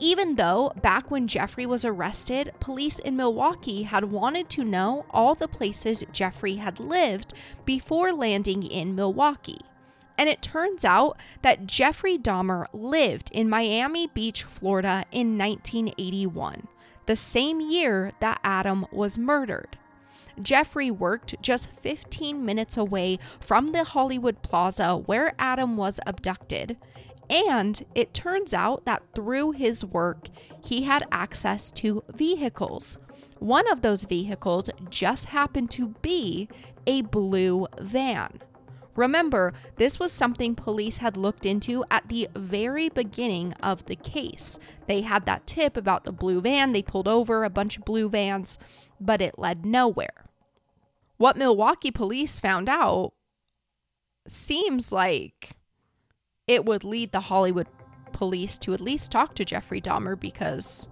Even though back when Jeffrey was arrested, police in Milwaukee had wanted to know all the places Jeffrey had lived before landing in Milwaukee. And it turns out that Jeffrey Dahmer lived in Miami Beach, Florida in 1981, the same year that Adam was murdered. Jeffrey worked just 15 minutes away from the Hollywood Plaza where Adam was abducted. And it turns out that through his work, he had access to vehicles. One of those vehicles just happened to be a blue van. Remember, this was something police had looked into at the very beginning of the case. They had that tip about the blue van, they pulled over a bunch of blue vans, but it led nowhere. What Milwaukee police found out seems like it would lead the Hollywood police to at least talk to Jeffrey Dahmer because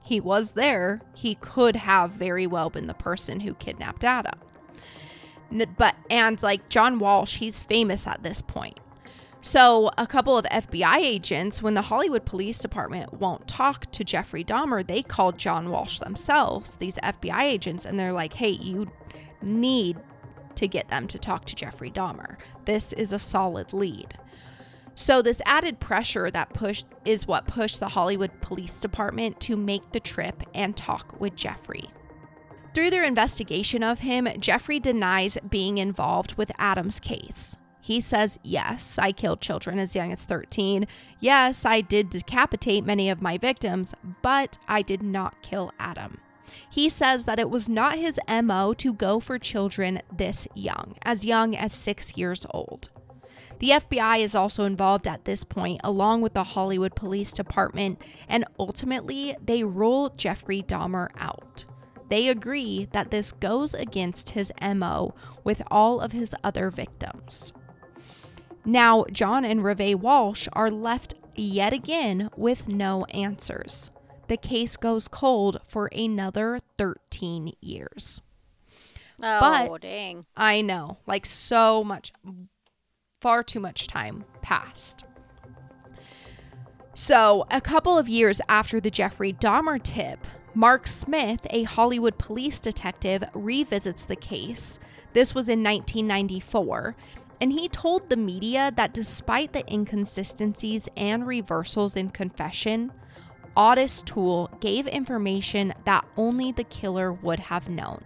he was there. He could have very well been the person who kidnapped Adam. But, and like John Walsh, he's famous at this point. So, a couple of FBI agents, when the Hollywood Police Department won't talk to Jeffrey Dahmer, they called John Walsh themselves, these FBI agents, and they're like, hey, you need to get them to talk to Jeffrey Dahmer. This is a solid lead. So this added pressure that pushed is what pushed the Hollywood Police Department to make the trip and talk with Jeffrey. Through their investigation of him, Jeffrey denies being involved with Adam's case. He says, Yes, I killed children as young as 13. Yes, I did decapitate many of my victims, but I did not kill Adam. He says that it was not his MO to go for children this young, as young as six years old. The FBI is also involved at this point, along with the Hollywood Police Department, and ultimately they rule Jeffrey Dahmer out. They agree that this goes against his MO with all of his other victims. Now, John and Reve Walsh are left yet again with no answers. The case goes cold for another 13 years. Oh, But- dang. I know, like so much, far too much time passed. So, a couple of years after the Jeffrey Dahmer tip, Mark Smith, a Hollywood police detective, revisits the case. This was in 1994, and he told the media that despite the inconsistencies and reversals in confession, Ottis Toole gave information that only the killer would have known.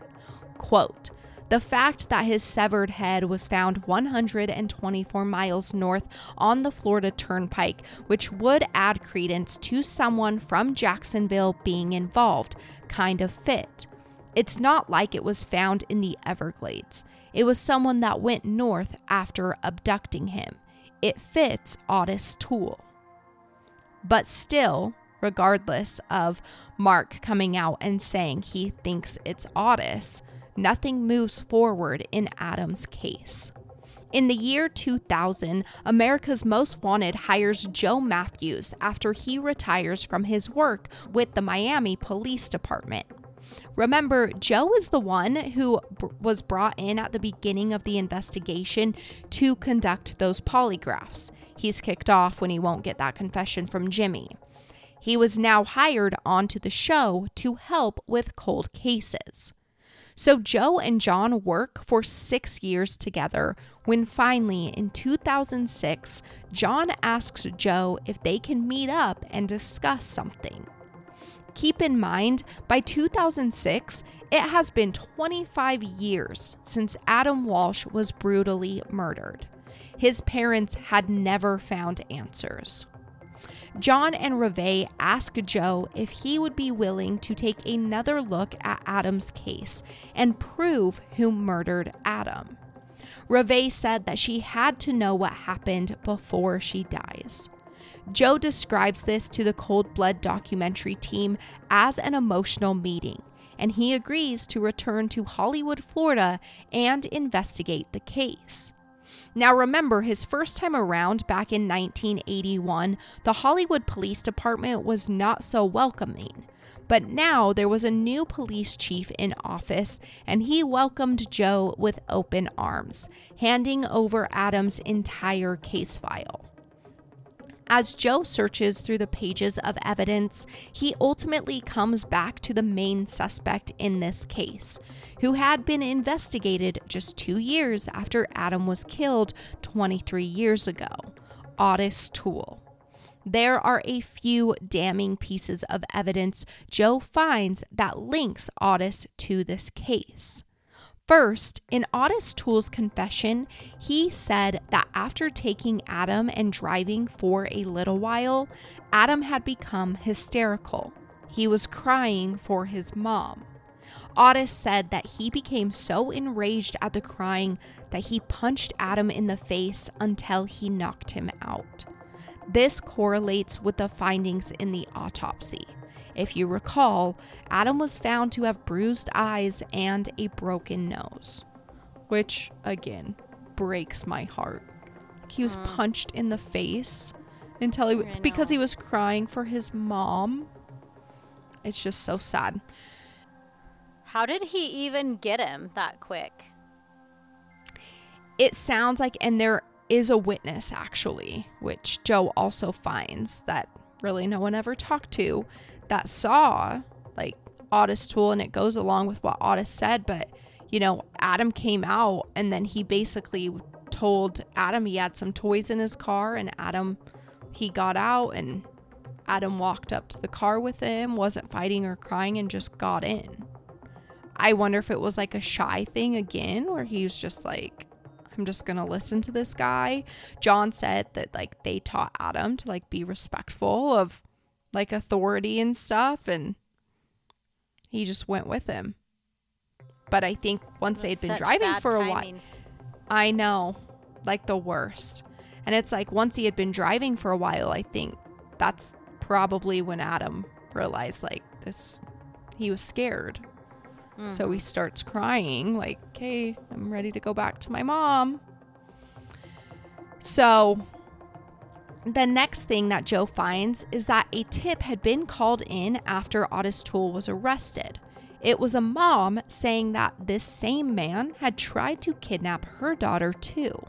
Quote, the fact that his severed head was found 124 miles north on the Florida Turnpike, which would add credence to someone from Jacksonville being involved, kind of fit. It's not like it was found in the Everglades. It was someone that went north after abducting him. It fits Ottis Toole. But still, regardless of Mark coming out and saying he thinks it's Ottis, nothing moves forward in Adam's case. In the year 2000, America's Most Wanted hires Joe Matthews after he retires from his work with the Miami Police Department. Remember, Joe is the one who b- was brought in at the beginning of the investigation to conduct those polygraphs. He's kicked off when he won't get that confession from Jimmy. He was now hired onto the show to help with cold cases. So Joe and John work for six years together when finally, in 2006, John asks Joe if they can meet up and discuss something. Keep in mind, by 2006, it has been 25 years since Adam Walsh was brutally murdered. His parents had never found answers. John and Reve ask Joe if he would be willing to take another look at Adam's case and prove who murdered Adam. Reve said that she had to know what happened before she dies. Joe describes this to the Cold Blood documentary team as an emotional meeting, and he agrees to return to Hollywood, Florida, and investigate the case. Now, remember, his first time around back in 1981, the Hollywood Police Department was not so welcoming. But now there was a new police chief in office, and he welcomed Joe with open arms, handing over Adam's entire case file. As Joe searches through the pages of evidence, he ultimately comes back to the main suspect in this case, who had been investigated just two years after Adam was killed 23 years ago Ottis Toole. There are a few damning pieces of evidence Joe finds that links Ottis to this case. First, in Ottis Toole's confession, he said that after taking Adam and driving for a little while, Adam had become hysterical. He was crying for his mom. Ottis said that he became so enraged at the crying that he punched Adam in the face until he knocked him out. This correlates with the findings in the autopsy. If you recall, Adam was found to have bruised eyes and a broken nose, which, again, breaks my heart. He was punched in the face until he, because he was crying for his mom. It's just so sad. How did he even get him that quick? it sounds like and there is a witness actually which joe also finds that really no one ever talked to that saw like ottis toole and it goes along with what ottis said but you know adam came out and then he basically told adam he had some toys in his car and adam he got out and adam walked up to the car with him wasn't fighting or crying and just got in i wonder if it was like a shy thing again where he was just like I'm just going to listen to this guy. John said that like they taught Adam to like be respectful of like authority and stuff and he just went with him. But I think once they'd been driving for a while. I know, like the worst. And it's like once he had been driving for a while, I think that's probably when Adam realized like this he was scared. Mm-hmm. So he starts crying like, "Okay, I'm ready to go back to my mom." So the next thing that Joe finds is that a tip had been called in after Ottis Toole was arrested. It was a mom saying that this same man had tried to kidnap her daughter too.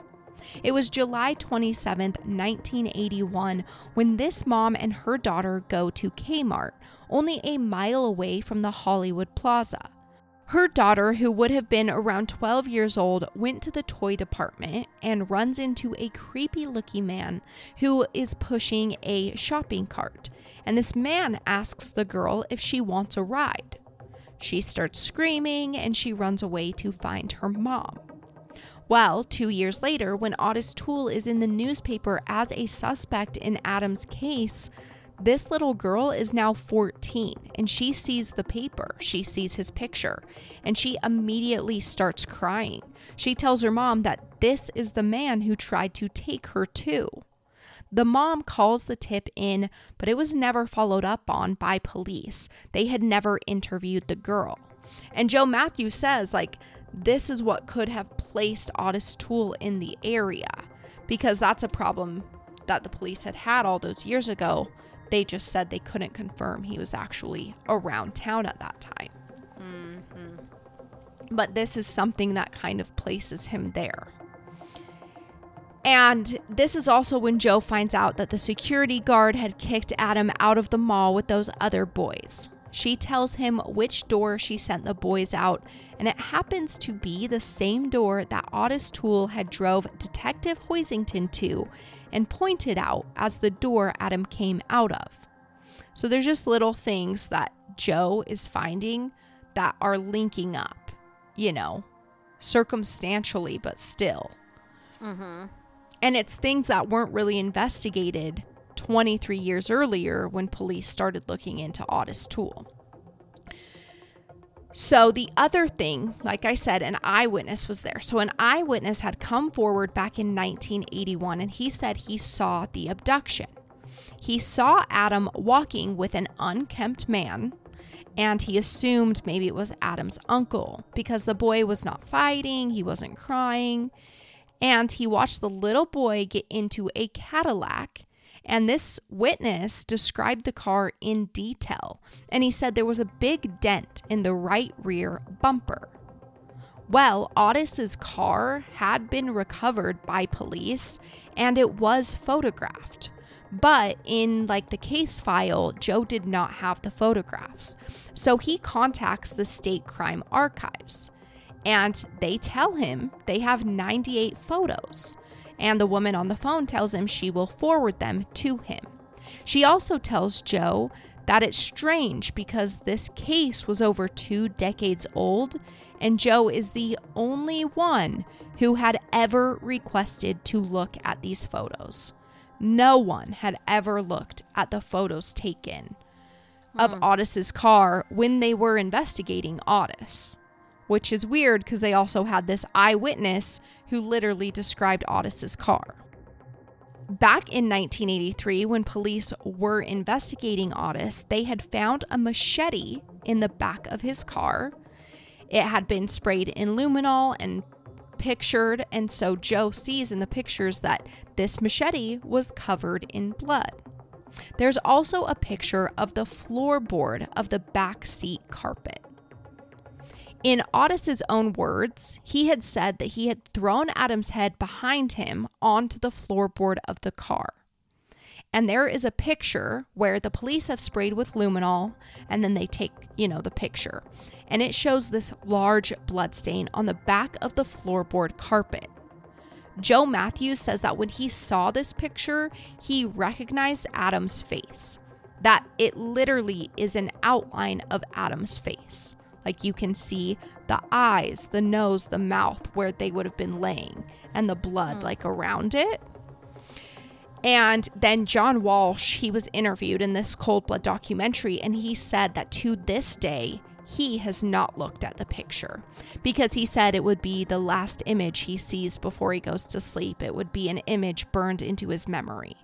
It was July 27, 1981, when this mom and her daughter go to Kmart, only a mile away from the Hollywood Plaza. Her daughter, who would have been around 12 years old, went to the toy department and runs into a creepy looking man who is pushing a shopping cart. And this man asks the girl if she wants a ride. She starts screaming and she runs away to find her mom. Well, two years later, when Ottis Toole is in the newspaper as a suspect in Adam's case, this little girl is now 14 and she sees the paper. She sees his picture and she immediately starts crying. She tells her mom that this is the man who tried to take her too. The mom calls the tip in, but it was never followed up on by police. They had never interviewed the girl. And Joe Matthews says, like, this is what could have placed Ottis Toole in the area because that's a problem that the police had had all those years ago they just said they couldn't confirm he was actually around town at that time. Mm-hmm. But this is something that kind of places him there. And this is also when Joe finds out that the security guard had kicked Adam out of the mall with those other boys. She tells him which door she sent the boys out, and it happens to be the same door that Ottis Toole had drove Detective Hoisington to and pointed out as the door Adam came out of. So there's just little things that Joe is finding that are linking up, you know, circumstantially, but still. Mm-hmm. And it's things that weren't really investigated 23 years earlier when police started looking into Ottis Toole. So, the other thing, like I said, an eyewitness was there. So, an eyewitness had come forward back in 1981 and he said he saw the abduction. He saw Adam walking with an unkempt man and he assumed maybe it was Adam's uncle because the boy was not fighting, he wasn't crying. And he watched the little boy get into a Cadillac and this witness described the car in detail, and he said there was a big dent in the right rear bumper. Well, Ottis's car had been recovered by police and it was photographed. But in like the case file, Joe did not have the photographs. So he contacts the state crime archives and they tell him they have 98 photos and the woman on the phone tells him she will forward them to him. She also tells Joe that it's strange because this case was over two decades old, and Joe is the only one who had ever requested to look at these photos. No one had ever looked at the photos taken of hmm. Ottis's car when they were investigating Ottis which is weird because they also had this eyewitness who literally described Ottis's car. Back in 1983, when police were investigating Ottis, they had found a machete in the back of his car. It had been sprayed in luminol and pictured, and so Joe sees in the pictures that this machete was covered in blood. There's also a picture of the floorboard of the back seat carpet. In Ottis's own words, he had said that he had thrown Adam's head behind him onto the floorboard of the car. And there is a picture where the police have sprayed with luminol and then they take, you know, the picture. And it shows this large blood stain on the back of the floorboard carpet. Joe Matthews says that when he saw this picture, he recognized Adam's face. That it literally is an outline of Adam's face. Like you can see the eyes, the nose, the mouth where they would have been laying, and the blood mm. like around it. And then John Walsh, he was interviewed in this cold blood documentary, and he said that to this day, he has not looked at the picture because he said it would be the last image he sees before he goes to sleep. It would be an image burned into his memory.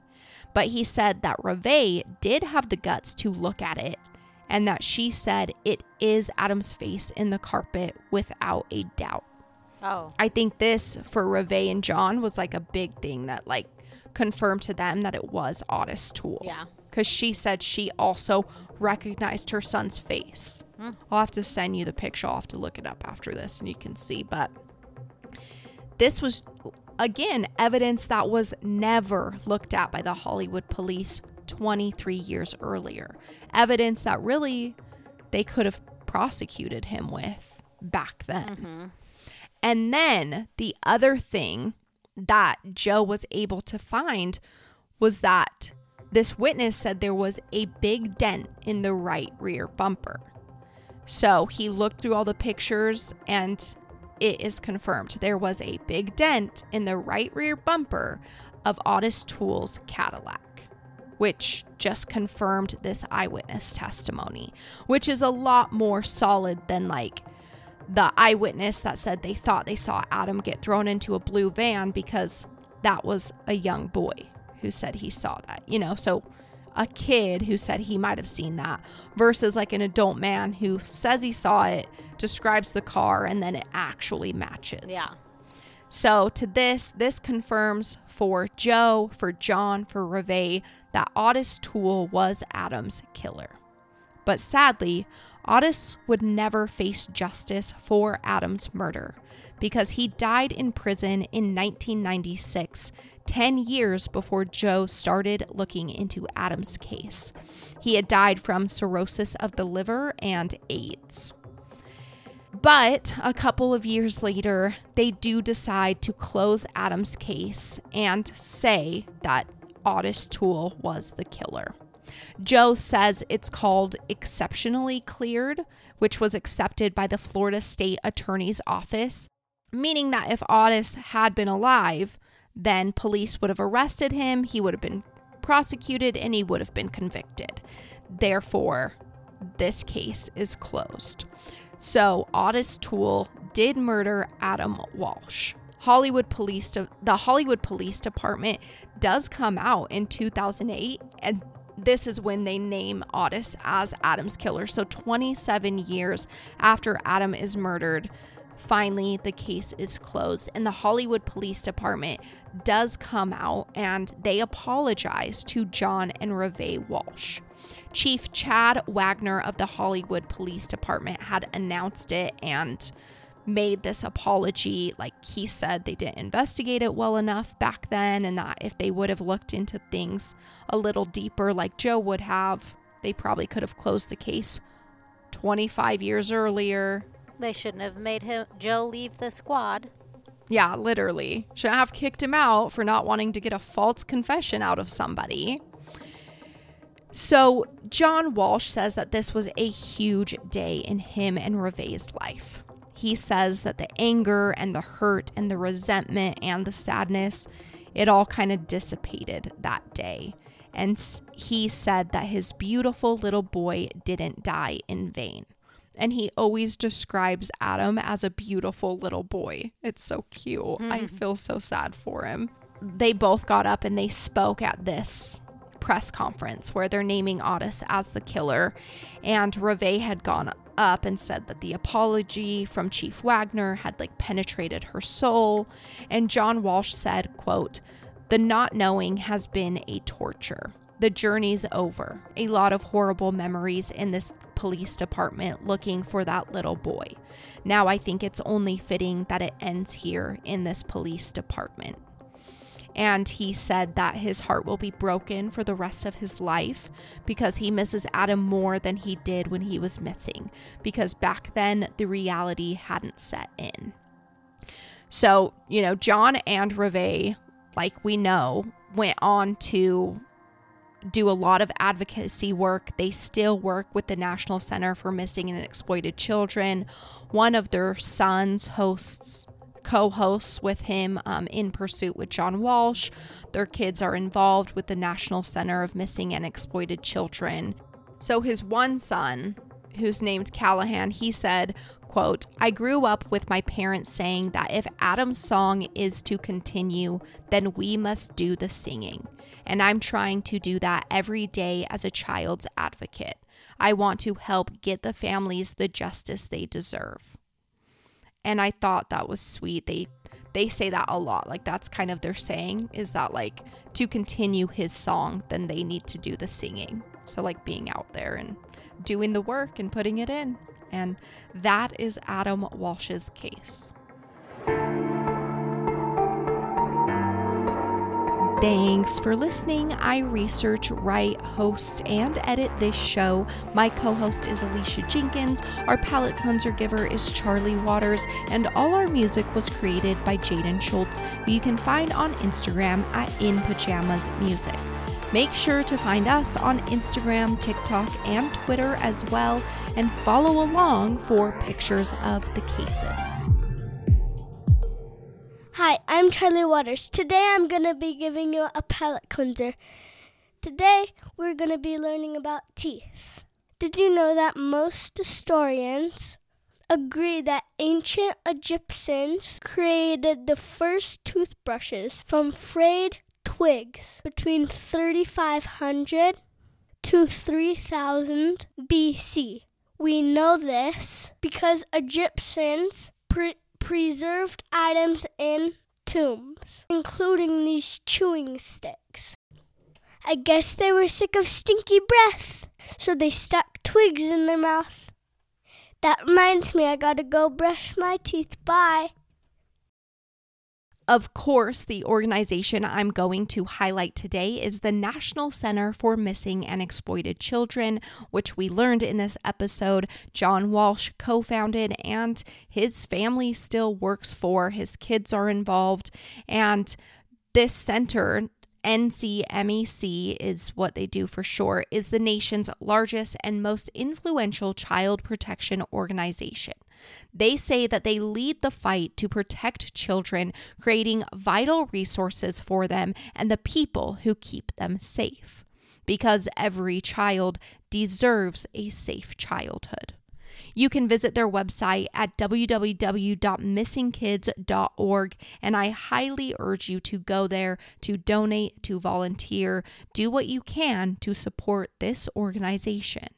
But he said that Reve did have the guts to look at it and that she said it is Adam's face in the carpet without a doubt. Oh. I think this for Reve and John was like a big thing that like confirmed to them that it was Ottis Toole. Yeah. Because she said she also recognized her son's face. Hmm. I'll have to send you the picture. I'll have to look it up after this and you can see. But this was, again, evidence that was never looked at by the Hollywood police 23 years earlier. Evidence that really they could have prosecuted him with back then. Mm-hmm. And then the other thing that Joe was able to find was that this witness said there was a big dent in the right rear bumper. So he looked through all the pictures and it is confirmed there was a big dent in the right rear bumper of Ottis Toole's Cadillac, which just confirmed this eyewitness testimony, which is a lot more solid than like the eyewitness that said they thought they saw Adam get thrown into a blue van because that was a young boy who said he saw that, you know? So a kid who said he might have seen that versus like an adult man who says he saw it, describes the car, and then it actually matches. Yeah. So to this, this confirms for Joe, for John, for Reve that Ottis Toole was Adam's killer. But sadly, Ottis would never face justice for Adam's murder because he died in prison in 1996, 10 years before Joe started looking into Adam's case. He had died from cirrhosis of the liver and AIDS. But a couple of years later, they do decide to close Adam's case and say that Ottis Toole was the killer. Joe says it's called exceptionally cleared, which was accepted by the Florida State Attorney's Office, meaning that if Ottis had been alive, then police would have arrested him, he would have been prosecuted, and he would have been convicted. Therefore, this case is closed. So, Ottis Toole did murder Adam Walsh. Hollywood Police De- the Hollywood Police Department does come out in 2008 and this is when they name Ottis as Adam's killer. So 27 years after Adam is murdered, finally the case is closed and the Hollywood Police Department does come out and they apologize to John and Reve Walsh. Chief Chad Wagner of the Hollywood Police Department had announced it and made this apology. Like he said, they didn't investigate it well enough back then, and that if they would have looked into things a little deeper, like Joe would have, they probably could have closed the case 25 years earlier. They shouldn't have made him Joe leave the squad. Yeah, literally. Shouldn't have kicked him out for not wanting to get a false confession out of somebody. So, John Walsh says that this was a huge day in him and Reve's life. He says that the anger and the hurt and the resentment and the sadness, it all kind of dissipated that day. And he said that his beautiful little boy didn't die in vain. And he always describes Adam as a beautiful little boy. It's so cute. I hmm. feel so sad for him. They both got up and they spoke at this press conference where they're naming Ottis as the killer. And Reve had gone up and said that the apology from Chief Wagner had like penetrated her soul. And John Walsh said, quote, the not knowing has been a torture. The journey's over. A lot of horrible memories in this police department looking for that little boy. Now I think it's only fitting that it ends here in this police department and he said that his heart will be broken for the rest of his life because he misses Adam more than he did when he was missing because back then the reality hadn't set in. So, you know, John and Reve, like we know, went on to do a lot of advocacy work. They still work with the National Center for Missing and Exploited Children. One of their sons hosts co-hosts with him um, in pursuit with john walsh their kids are involved with the national center of missing and exploited children so his one son who's named Callahan, he said, quote, I grew up with my parents saying that if Adam's song is to continue, then we must do the singing. And I'm trying to do that every day as a child's advocate. I want to help get the families the justice they deserve. And I thought that was sweet. They they say that a lot. Like that's kind of their saying is that like to continue his song, then they need to do the singing. So like being out there and doing the work and putting it in. And that is Adam Walsh's case. Thanks for listening. I research, write, host, and edit this show. My co host is Alicia Jenkins. Our palate cleanser giver is Charlie Waters. And all our music was created by Jaden Schultz, who you can find on Instagram at In Pajamas Music. Make sure to find us on Instagram, TikTok, and Twitter as well, and follow along for pictures of the cases. Hi, I'm Charlie Waters. Today I'm going to be giving you a palate cleanser. Today we're going to be learning about teeth. Did you know that most historians agree that ancient Egyptians created the first toothbrushes from frayed twigs between 3500 to 3000 BC? We know this because Egyptians preserved items in tombs, including these chewing sticks. I guess they were sick of stinky breath, so they stuck twigs in their mouth. That reminds me, I gotta go brush my teeth. Bye. Of course, the organization I'm going to highlight today is the National Center for Missing and Exploited Children, which we learned in this episode John Walsh co founded and his family still works for. His kids are involved. And this center NCMEC is what they do for short, is the nation's largest and most influential child protection organization. They say that they lead the fight to protect children, creating vital resources for them and the people who keep them safe. Because every child deserves a safe childhood. You can visit their website at www.missingkids.org, and I highly urge you to go there to donate, to volunteer, do what you can to support this organization.